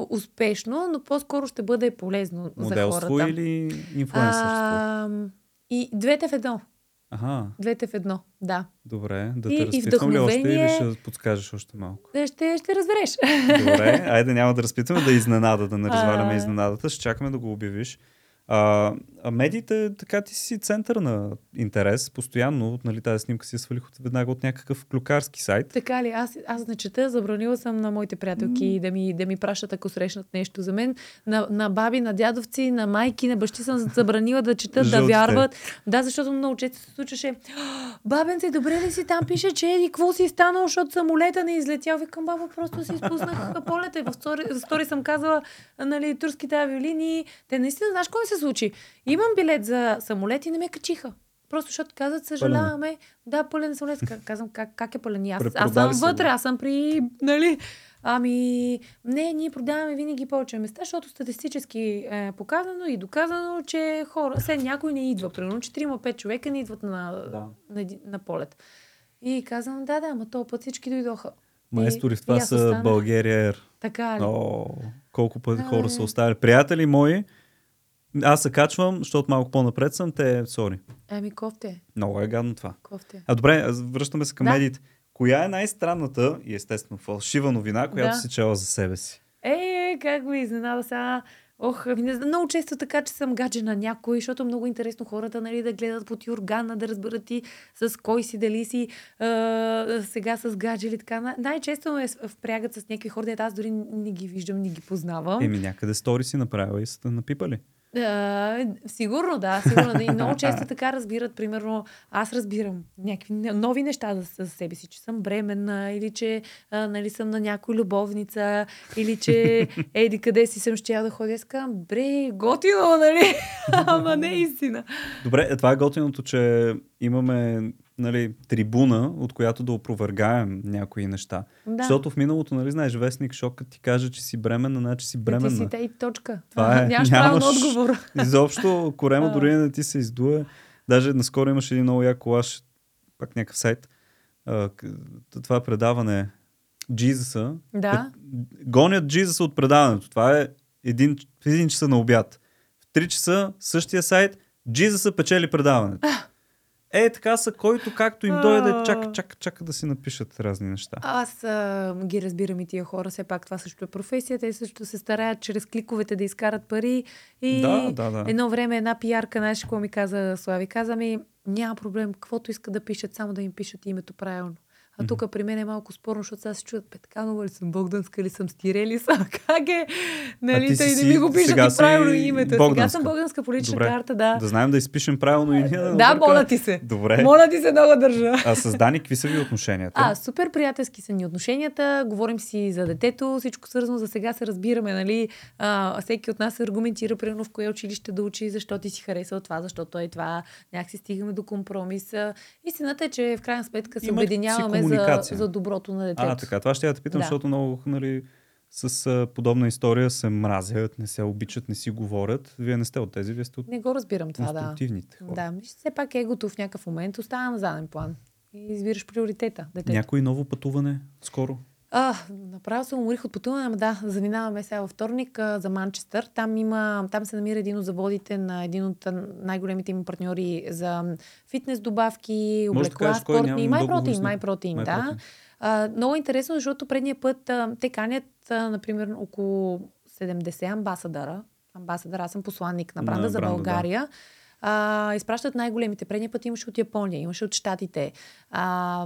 успешно, но по-скоро ще бъде полезно за Моделство хората. или инфлуенсърство? И двете в едно. Ага, Двете в едно, да. добре. Да И- те разпитвам ли още или ще подскажеш още малко? Ще, ще разбереш. Добре, айде няма да разпитваме да изненада, да не разваляме А. изненадата. Ще чакаме да го обявиш. А, а медиите, така ти си център на интерес, постоянно, нали, тази снимка си я свалих от, веднага от някакъв клюкарски сайт. Така ли? Аз, аз не чета, забранила съм на моите приятелки да, ми, да ми пращат, ако срещнат нещо за мен. На, на баби, на дядовци, на майки, на бащи съм забранила да четат, да вярват. Да, защото много често се случваше. Бабенце, добре ли си? Там пише, че еди, какво си станало, защото самолета не излетял. Викам, баба, просто си изпуснах [LAUGHS] полета. В стори, в стори съм казала, нали, турските авиолинии. Те наистина, знаеш ми се случи? Имам билет за самолет и не ме качиха. Просто защото казват, съжаляваме. Да, пълен самолет. Ка- Казвам, как, как е пълен? Аз, аз съм вътре, аз съм при, нали, Ами, не, ние продаваме винаги повече места, защото статистически е показано и доказано, че хора, след някой не идва. Примерно 4-5 човека не идват на, Да. на, на полет. И казвам, да, да, ама този път всички дойдоха. Майстори в това са. България. Така ли? О, колко пъти хора са оставили. Приятели мои, аз се качвам, защото малко по-напред съм, те, сори. Ами, кофте, Много е гадно това. кофте. А добре, връщаме се към Да. медиите. Коя е най-странната и естествено фалшива новина, която Да. си чела за себе си? Е, как го изненада сега. Ох, ами не знам, много често така, че съм гадже на някой, защото е много интересно хората нали, да гледат под юргана, да разберат ти с кой си, дали си а, сега с гадже или така. Най- Най-често ме впрягат с някакви хора, дето аз дори не ги виждам, не ги познавам. Еми някъде стори си направила и сте напипали. Сигурно, да, сигурно. Да. И много често така разбират, примерно, аз разбирам някакви нови неща за, за себе си, че съм бременна, или че а, нали, съм на някой любовница, или че [LAUGHS] еди къде си съм щяла да ходя. Аз казвам, бре, готино, нали? [LAUGHS] Ама не е истина. Добре, е, това е готиното, че имаме нали, трибуна, от която да опровергаем някои неща. Да. Защото в миналото, нали, знаеш, вестник шокът ти каже, че си бременна, значи си Ти бременна. си те и точка. Това е. Нямаш Нямаш- отговор. Изобщо корема [LAUGHS] дори не ти се издуе. Даже наскоро имаше един много як колаж, пак някакъв сайт. Това предаване Джизуса. Да. Гонят Джизуса от предаването. Това е един, един часа на обяд. В 3 часа същия сайт Джизуса печели предаването. Е, така са, който както им дойде, чака, чака, чака да си напишат разни неща. Аз а, ги разбирам и тия хора, все пак това също е професия. Те също се стараят чрез кликовете да изкарат пари. И Да, да, да. едно време една пиарка, знаеш какво ми каза Слави? Каза ми, няма проблем, каквото искат да пишат, само да им пишат името правилно. А тук при мен е малко спорно, защото сега се чуят Петканова ли съм, Богданска ли съм, Стирели [LAUGHS] съм, как е? Нали, ти тъй си не ми го пишат сега и правилно името. Сега Богданска. съм Богданска по лична Добре. карта, да. Да знаем да изпишем правилно и ние да Да, моля ти се. Добре. Моля ти се много държа. А с Дани, какви са ви отношенията? А, супер приятелски са ни отношенията, говорим си за детето, всичко свързано за сега се разбираме, нали? А, всеки от нас аргументира, примерно в кое училище да учи, защо ти си харесал това, защото е това, някакси стигаме до компромис. Истината е, че в крайна сметка се обединяваме комуникация. за доброто на детето. А, така, това ще я те питам, Да. защото много, нали, с а, подобна история се мразят, не се обичат, не си говорят. Вие не сте от тези, вие сте от Не го разбирам това, да. хора. Да, все пак егото в някакъв момент остава на заден план. И избираш приоритета, детето. Някой ново пътуване скоро? А, направо се уморих от пътуване, ама да, заминаваме сега във вторник а, за Манчестър. Там, има, там се намира един от заводите на един от най-големите им партньори за фитнес добавки, да облекла, кой, спортни. MyProtein, с него. MyProtein, да. MyProtein. А, много интересно, защото предния път а, те канят, а, например, около 70 амбасадъра. Амбасадър, аз съм посланник на На бранда за бранда, да. България. А, изпращат най-големите. Предния път имаше от Япония, имаше от Штатите. А,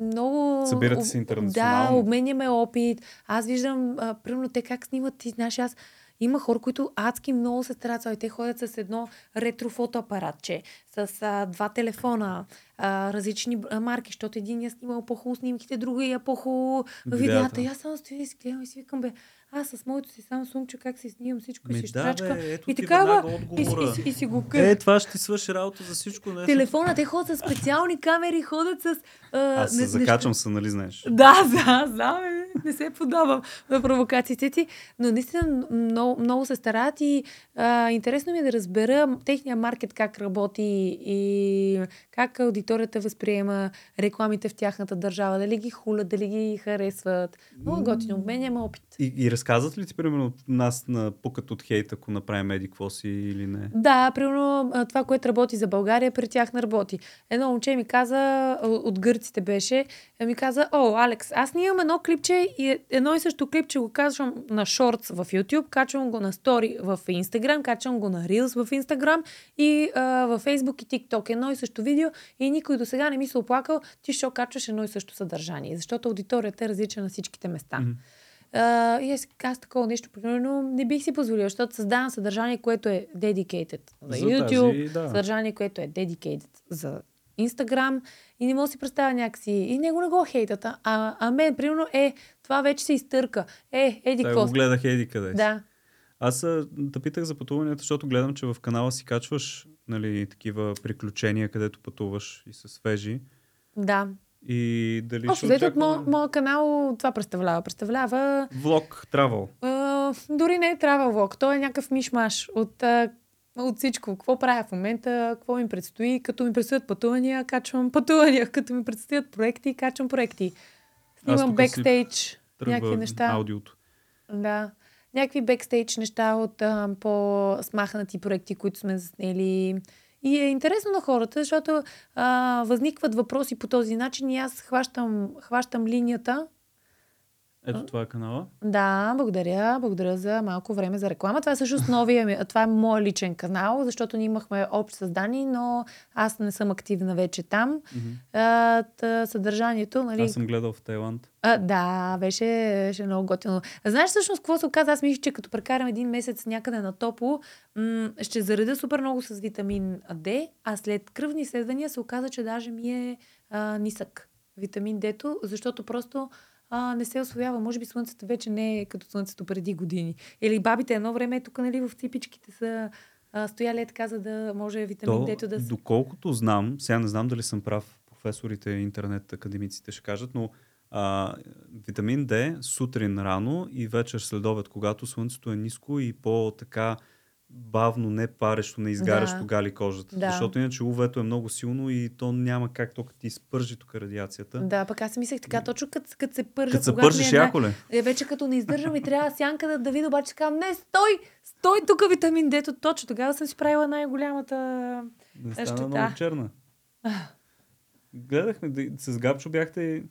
много... Събирате се Да, интернационално. обменяме опит. Аз виждам, а, примерно, те как снимат, ти знаеш, аз Има хора, които адски много се старат. Те ходят с едно ретро фотоапаратче, с а, два телефона, а, различни а, марки, защото един я снимал по-хубаво снимките, другия по-хубаво видеята. И аз само стоя и си гледам и си викам, бе, аз с моето си само сумче, как си снимам всичко, Ми си да, штрачка. бе, ето и такава, и, и, и, и, си го Е, това ще ти свърши работа за всичко. Не Телефона, те ходят с специални камери, ходят с... А, Аз се не- закачам се, нали знаеш? Да, да, знам, не се подавам на провокациите ти, но наистина много, много се старат и а, интересно ми е да разбера техния маркет как работи и как аудиторията възприема рекламите в тяхната държава, дали ги хулят, дали ги харесват. Много готино, от мен няма опит. И, и разказват ли ти, примерно, нас на пукът от хейт, ако направим еди какво си или не? Да, примерно това, което работи за България, при тях не работи. Едно момче ми каза, от гърците беше, ми каза, о, Алекс, аз ние имам едно клипче и едно и също клипче го качвам на шортс в YouTube, качвам го на стори в Instagram, качвам го на Reels в Instagram и а, във Facebook и TikTok. Едно и също видео и никой до сега не ми се оплакал, ти ще качваш едно и също съдържание, защото аудиторията е различна на всичките места. Мгм. Uh, и аз, аз такова нещо, примерно, не бих си позволила, защото създавам съдържание, което е dedicated за, За YouTube, тази, да. съдържание, което е dedicated за Instagram и не мога да си представя някакси. И него не го хейтат. А, а мен, примерно, е, това вече се изтърка. Е, еди какво. го гледах еди къде. Да. Аз а, те питах за пътуванията, защото гледам, че в канала си качваш нали, такива приключения, където пътуваш и са свежи. Да. И дали Общо ще очакваме... мо, моят канал това представлява. Представлява Влог, травъл. А, дори не е travel vlog, то е някакъв мишмаш от, а, от всичко. Какво правя в момента, какво ми предстои. Като ми предстоят пътувания, качвам пътувания. [LAUGHS] Като ми предстоят проекти, качвам проекти. Снимам бекстейдж, някакви неща. аудиото. Да. Някакви бекстейдж неща от а, по-смахнати проекти, които сме заснели. И е интересно на хората, защото а, възникват въпроси по този начин и аз хващам, хващам линията Ето това е канала. Да, благодаря. Благодаря за малко време за реклама. Това е всъщност новия ми, това е мой личен канал, защото ние имахме общ създани, но аз не съм активна вече там. А, съдържанието, нали? Аз съм гледал в Тайланд. А, да, беше, беше много готино. А знаеш всъщност какво се оказа? Аз мисля, че като прекарам един месец някъде на топло, м- ще зареда супер много с витамин D, а след кръвни изследвания се оказа, че даже ми е а, нисък витамин D, защото просто а, не се освоява. Може би слънцето вече не е като слънцето преди години. Или бабите едно време тук, нали, в ципичките са а, стояли е така, за да може витамин То, D да се... доколкото знам, сега не знам дали съм прав, професорите, интернет академиците ще кажат, но а, витамин D сутрин рано и вечер следобед, когато слънцето е ниско и по-така бавно, не парещо, не изгарящо Да. гали кожата. Да. Защото иначе УВ-то е много силно и то няма как, като ти спържи тук радиацията. Да, пък аз си мислех така, точно като, като се пържа. Като се пържиш е яко ли? Е, вече като не издържам и трябва сянка да, да видя, обаче казвам, не, стой! Стой тук витамин Дето. Точно тогава съм си правила най-голямата... Не Е, стана ще- много черна. Гледахме, да- с Габчо бяхте и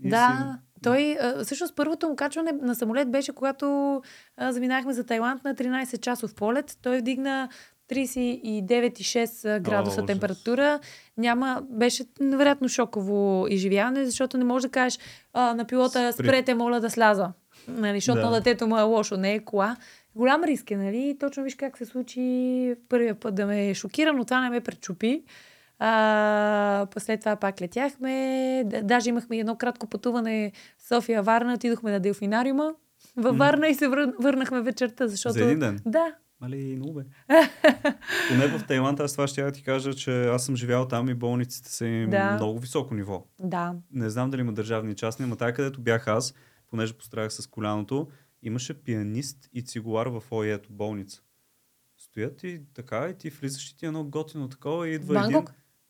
да, си- той, а, всъщност първото му качване на самолет беше, когато а, заминахме за Тайланд на 13 часов полет. Той вдигна 39,6 градуса ужас. температура. Няма, беше невероятно шоково изживяване, защото не можеш да кажеш а, на пилота, Спри. спрете, моля да сляза. Нали, защото Да. на детето му е лошо, не е кола. Голям риск е, нали? Точно виж как се случи първия път да ме шокира, но това не ме пречупи. А, след това пак летяхме. Даже имахме едно кратко пътуване София-Варна. Отидохме на делфинариума във Варна и се вър... върнахме вечерта, защото... За един ден? Да. Мали, много бе. [LAUGHS] Поне в Тайланд, аз това ще я ти кажа, че аз съм живял там и болниците са им Да. много високо ниво. Да. Не знам дали има държавни и частни, но тая където бях аз, понеже пострадах с коляното, имаше пианист и цигулар в ОЕ-то болница. Стоят и така, и ти влизаш и ти е едно готино такова и идва един...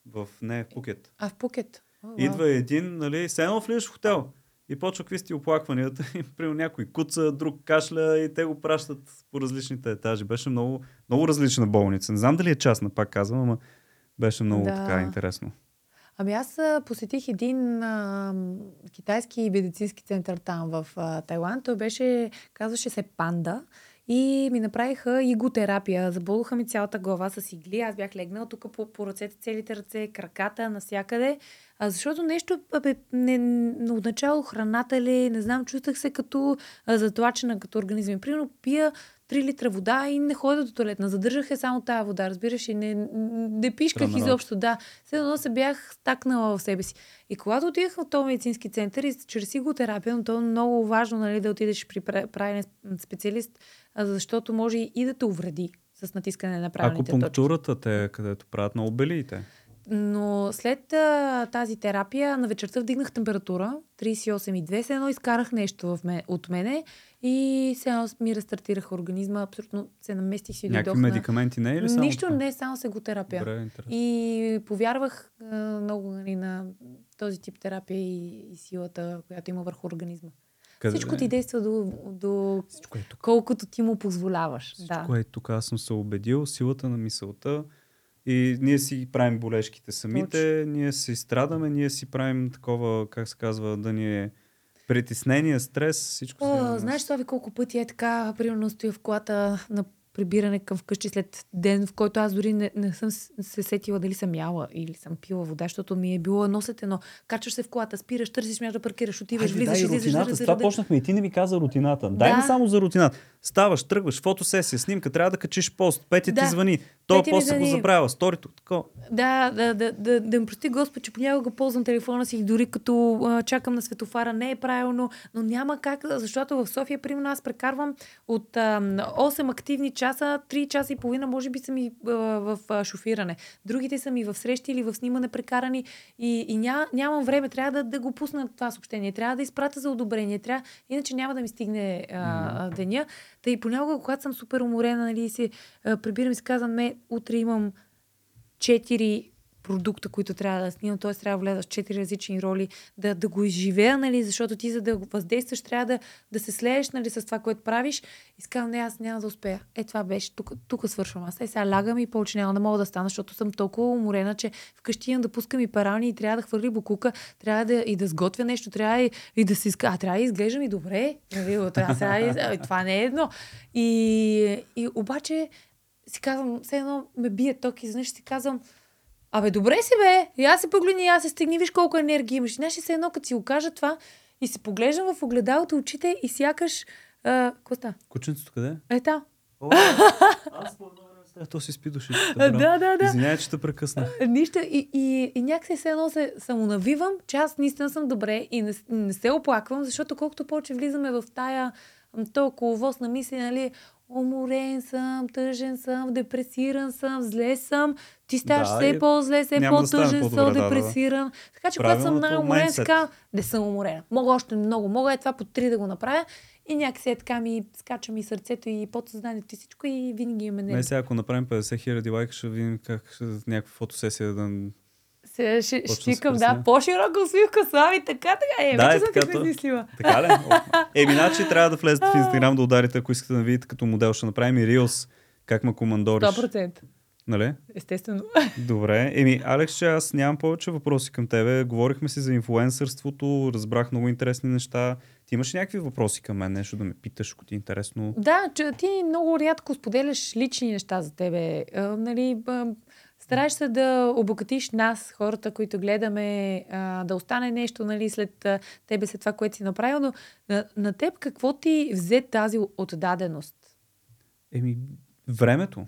В, не, в Пукет. А в Пукет? О, вау. Идва един, нали, все едно влизаш в хотел. И почва какви сте оплакванията. [LAUGHS] И, Примерно някой куца, друг кашля и те го пращат по различните етажи. Беше много, много различна болница. Не знам дали е частна, пак казвам, ама беше много Да. така интересно. Ами аз посетих един а, китайски медицински център там в а, Тайланд. Той беше, казваше се Панда. И ми направиха иготерапия. Заболуха ми цялата глава с игли. Аз бях легнала тук по, по ръцете, целите ръце, краката, насякъде. А защото нещо, абе, не, не, отначало храната ли, не знам, чувствах се като а, затлачена като организъм. Примерно пия 3 литра вода и не ходя до туалетна. Задържах е само тази вода, разбираш, и не, не пишках Странно. изобщо, да. След едно се бях стакнала в себе си. И когато отидах в този медицински център и чрез психотерапия, но то е много важно нали, да отидеш при пра- правилен специалист, защото може и да те увреди с натискане на правилните точки. Акупунктурата, те където правят много белиите. Но след а, тази терапия на вечерта вдигнах температура 38,2, се едно изкарах нещо в ме, от мене и се едно ми рестартирах организма, абсолютно се наместих си Някакви дойдох на... медикаменти не е ли само? Нищо, това? не, само сеготерапия. Добре, интересно. И повярвах а, много нали, на този тип терапия и, и силата, която има върху организма. Къде Всичко е? ти действа до, до Всичко е тук. колкото ти му позволяваш. Да. Всичко е тук. Аз съм се убедил, силата на мисълта. И ние си правим болешките самите, ние си страдаме, ние си правим такова, как се казва, да ни е притеснение, стрес, всичко е О, нас. знаеш, Слави, колко пъти е така, примерно стоя в колата на прибиране към вкъщи след ден, в който аз дори не, не съм се сетила дали съм яла или съм пила вода, защото ми е било едно след едно. Качваш се в колата, спираш, търсиш място да паркираш, отиваш, Хайде, влизаш, дай излизаш, рутината. да, С това да, почнахме и ти не ми каза рутината. Дай ми Да. само за рутината. Ставаш, тръгваш, фотосесия, снимка, трябва да качиш пост, Пети ти Да. звъни. То пост се го забравя, сторито, тако. Да, да, да, да, да ми прости Господ, че понякога ползвам телефона си, дори като а, чакам на светофара, не е правилно, но няма как, защото в София, примерно, аз прекарвам от а, 8 активни часа, 3 часа и половина, може би са ми а, в а, шофиране. Другите са ми в срещи или в снимане прекарани и, и ня, нямам време, трябва да, да го пусна това съобщение, трябва да изпратя за одобрение, трябва, иначе няма да ми стигне а, деня. Та и понякога, когато съм супер уморена, нали, се прибирам и си казвам, не, утре имам четири продукта, които трябва да снимам, т.е. трябва да вляза в четири различни роли, да, да го изживея, нали, защото ти за да го въздействаш, трябва да, да се слееш нали, с това, което правиш. И си казвам, не, аз няма да успея. Е, това беше, тук, тук свършвам аз. Е, сега лягам и повече няма да мога да стана, защото съм толкова уморена, че вкъщи имам да пускам и парални и трябва да хвърли букука, трябва да и да сготвя нещо, трябва и, и да си иска, а трябва да изглеждам и добре. Нали, трябва, сега, и- а, това не е едно. И, и обаче си казвам, все едно ме бие ток и си казвам, Абе, добре си, бе. Аз се погледни, аз се стегни, виж колко енергия имаш. Знаеш се едно, като си го кажа това и се поглеждам в огледалото очите и сякаш... Какво става? Кученцето къде? Е, та. О, [LAUGHS] аз то си спи. А, да, да, да. Извинявай, че те прекъснах. Нищо. И, и, и някакси се едно се самонавивам, че аз наистина съм добре и не, не се оплаквам, защото колкото повече влизаме в тая толкова коловоз на мисли, нали, уморен съм, тъжен съм, депресиран съм, зле съм, ти ставаш Да, все по-зле, все да по-тъжен по-добре, съм, да, да, да. депресиран. Така че когато съм най-уморен, казвам, не съм уморена. Мога още много, мога е това по три да го направя. И някакси е така ми скача ми сърцето и подсъзнанието и всичко и винаги имаме Не, енергия. сега ако направим 50 хиляди лайка, ще видим как ще, някаква фотосесия да... Се, ще, пръсня. да, по-широка усмивка, Слави, така, така. Е, Да, вече е съм така, ти то- измислила. Така ли? О, [LAUGHS] Еми, значи трябва да влезете в Инстаграм да ударите, ако искате да видите като модел. Ще направим и Reels, как ме командориш. 100%. Нали? Естествено. [LAUGHS] Добре. Еми, Алекс, че аз нямам повече въпроси към тебе. Говорихме си за инфлуенсърството, разбрах много интересни неща. Ти имаш някакви въпроси към мен, нещо да ме питаш, ако ти е интересно? Да, че ти много рядко споделяш лични неща за тебе. А, нали, а, стараеш се да обогатиш нас, хората, които гледаме, а, да остане нещо нали, след а, тебе, след това, което си направил, но на, на теб какво ти взе тази отдаденост? Еми, времето.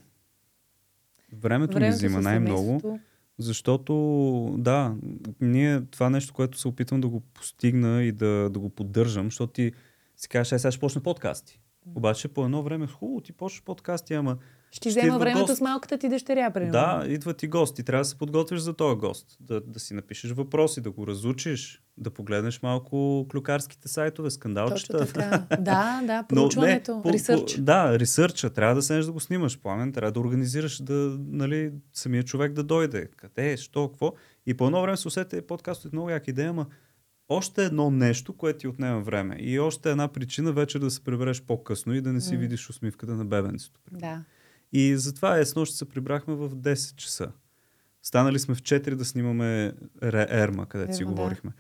Времето, ми взима най-много. Защото, да, ние това нещо, което се опитвам да го постигна и да, да го поддържам, защото ти си кажеш, ай сега ще почна подкасти. Обаче по едно време, хубаво, ти почнеш подкасти, ама Ще Ще взема времето гост. с малката ти дъщеря, примерно. да, идват и гости, трябва да се подготвиш за този гост, да, да си напишеш въпроси, да го разучиш, да погледнеш малко клюкарските сайтове, скандалчета. Точно така. [LAUGHS] Да, да, Но проучването, по- ресърч. По, да, ресърча. Трябва да седнеш да го снимаш. Пламен, трябва да организираш да, нали, самия човек да дойде. Къде е, що, какво. И по едно време се усети подкастът много яка идея, ама още едно нещо, което ти отнема време. И още една причина вечер да се прибереш по-късно и да не си М. видиш усмивката на бебенцето. Да. И затова е, с нощ се прибрахме в 10 часа. Станали сме в 4 да снимаме Ерма, където си да. говорихме.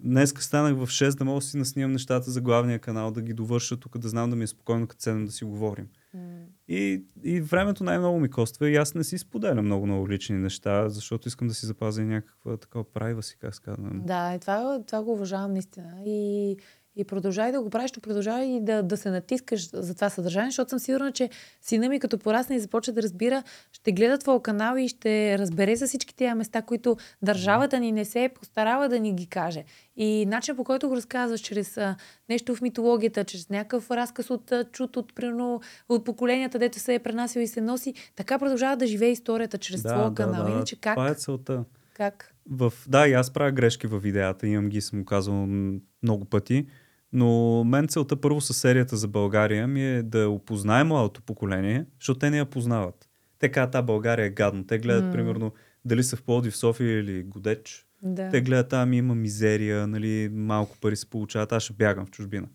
Днес станах в 6 да мога да си наснимам нещата за главния канал, да ги довърша тук, да знам да ми е спокойно, като седнем да си говорим. М. И, и времето най-много ми коства и аз не си споделям много много лични неща, защото искам да си запазя някаква такава прайва си, как ска. Да, и това, това го уважавам наистина. И и продължай да го правиш, но продължай и да, да се натискаш за това съдържание, защото съм сигурна, че сина ми като порасне и започне да разбира, ще гледа твоя канал и ще разбере за всички тези места, които държавата ни не се е постарава да ни ги каже. И начин по който го разказваш, чрез а, нещо в митологията, чрез някакъв разказ от чут от, примерно, от поколенията, дето се е пренасил и се носи, така продължава да живее историята чрез да, твоя да, канал. Да, Иначе как? Това е целта. Как? В, да, и аз правя грешки във видеята, имам ги, съм казал много пъти. Но мен целта първо с серията за България ми е да опознаем младото поколение, защото те не я познават. Те казват, та България е гадно. Те гледат, mm. примерно, дали са в Плоди в София или Годеч. Да. Те гледат, там има мизерия, нали, малко пари се получават, аз ще бягам в чужбина.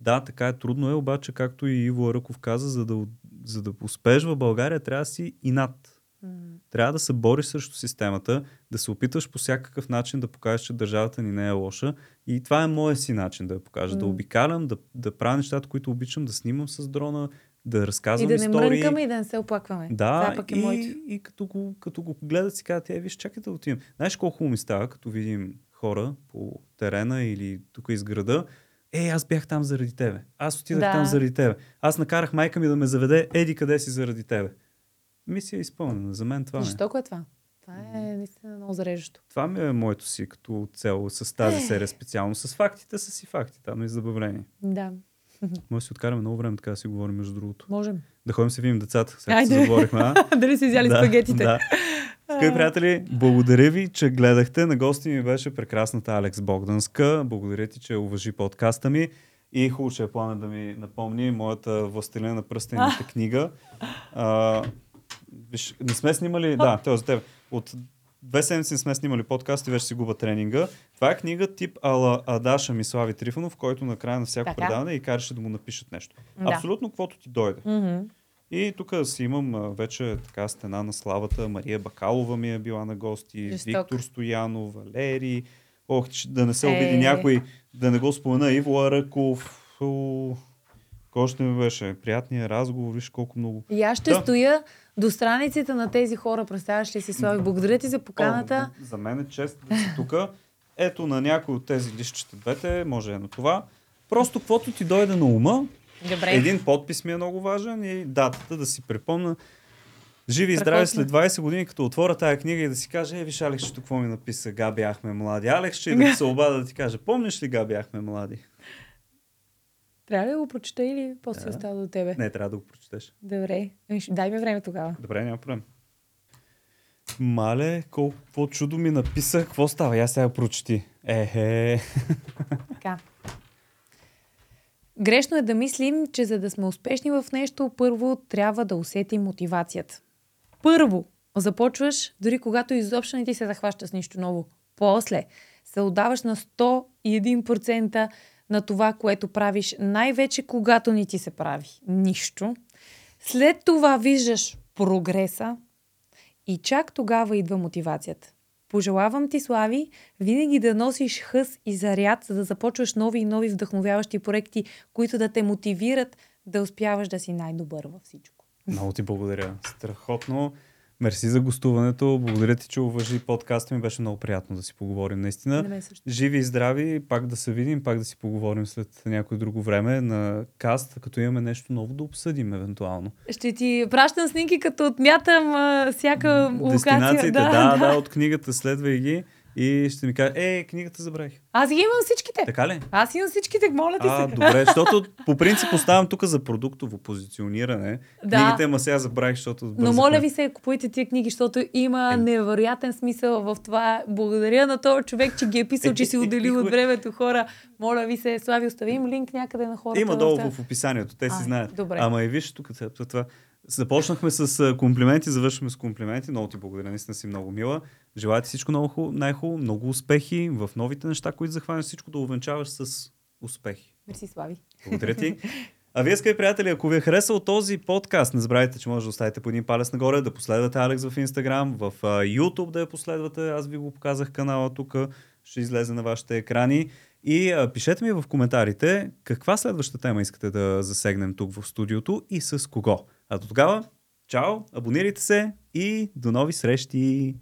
Да, така е трудно е, обаче, както и Иво Ръков каза, за да, за да успееш в България, трябва да си и над. Mm. Трябва да се бориш срещу системата, да се опитваш по всякакъв начин да покажеш, че държавата ни не е лоша. И това е моят си начин да я покажа. Mm. Да обикалям, да, да правя нещата, които обичам, да снимам с дрона, да разказвам истории. И да не мрънкаме и да не се оплакваме. Да, пък е и, и като, го, като го гледат си казват, е, виж, чакай да отидем. Знаеш колко хубаво ми става, като видим хора по терена или тук из града, е, аз бях там заради тебе. Аз отидах да. там заради тебе. Аз накарах майка ми да ме заведе, еди къде си заради тебе мисия е изпълнена. За мен това е. Жестоко е това. Това е наистина много зареждащо. Това ми е моето си като цел с тази е. серия специално. С фактите, с си фактите, но и забавление. Да. [LAUGHS] Може да си откараме много време така да си говорим между другото. Можем. Да ходим се видим децата, сега се заговорихме. А? [LAUGHS] Дали си изяли да, спагетите? Да. [LAUGHS] Скъпи приятели, благодаря ви, че гледахте. На гости ми беше прекрасната Алекс Богданска. Благодаря ти, че уважи подкаста ми. И хубаво, че е плана да ми напомни моята Властелина на пръстените книга. А, Виж, не сме снимали, да, е за теб. От две седмици не сме снимали подкаст и вече си губа тренинга. Това е книга тип Ала Адаша Мислави Трифонов, който на края на всяко така. предаване и караше да му напишат нещо. Да. Абсолютно каквото ти дойде. Mm-hmm. И тук си имам вече така стена на славата. Мария Бакалова ми е била на гости, Жесток. Виктор Стоянов, Валери. Ох, да не се обиди е... някой, да не го спомена, Иво Араков. Още ми беше? Приятният разговор, виж колко много. И аз ще да. стоя до страниците на тези хора, представяш ли си, Слави? Благодаря ти за поканата. О, за мен е чест да си тук. Ето на някой от тези листчета двете, може е на това. Просто каквото ти дойде на ума, Добре. един подпис ми е много важен и датата да си припомна. Живи и здрави след 20 години, като отворя тази книга и да си каже, е, виж, Алекс, какво ми написа, га бяхме млади. Алекс, ще и да се обада да ти каже, помниш ли га бяхме млади? Трябва ли да го прочета или после да. остава до тебе? Не, трябва да го прочетеш. Добре. Ами, дай ми време тогава. Добре, няма проблем. Мале, колко чудо ми написа. Какво става? Я сега прочети. Ехе. Така. Грешно е да мислим, че за да сме успешни в нещо, първо трябва да усетим мотивацията. Първо започваш, дори когато изобщо не ти се захваща с нищо ново. После се отдаваш на 101% на това, което правиш, най-вече когато ни ти се прави нищо. След това виждаш прогреса и чак тогава идва мотивацията. Пожелавам ти, Слави, винаги да носиш хъс и заряд, за да започваш нови и нови вдъхновяващи проекти, които да те мотивират да успяваш да си най-добър във всичко. Много ти благодаря. Страхотно. Мерси за гостуването. Благодаря ти, че уважи подкаста ми. Беше много приятно да си поговорим наистина. Живи и здрави, пак да се видим, пак да си поговорим след някое друго време на каст, като имаме нещо ново да обсъдим евентуално. Ще ти пращам снимки, като отмятам а, всяка локация. Да, да, да, от книгата следвай ги и ще ми каже, е, книгата забравих. Аз ги имам всичките. Така ли? Аз имам всичките, моля ти а, се. добре, [LAUGHS] защото по принцип оставам тук за продуктово позициониране. Да. Книгите, ма сега забравих, защото бързахме. Но моля ви се, купуйте тия книги, защото има е. невероятен смисъл в това. Благодаря на този човек, че ги е писал, че си отделил от времето хора. Моля ви се, Слави, оставим линк някъде на хората. Има долу в описанието, те си а, знаят. Добре. Ама и виж тук това. Започнахме с комплименти, завършваме с комплименти. Много ти благодаря, наистина си много мила. Желая ти всичко много най-хубаво, много успехи в новите неща, които захванеш всичко да увенчаваш с успехи. Мерси, Слави. Благодаря ти. [LAUGHS] А вие, скъпи приятели, ако ви е харесал този подкаст, не забравяйте, че може да оставите по един палец нагоре, да последвате Алекс в Instagram, в YouTube да я последвате. Аз ви го показах канала тук, ще излезе на вашите екрани. И а, пишете ми в коментарите каква следваща тема искате да засегнем тук в студиото и с кого. А до тогава, чао, абонирайте се и до нови срещи!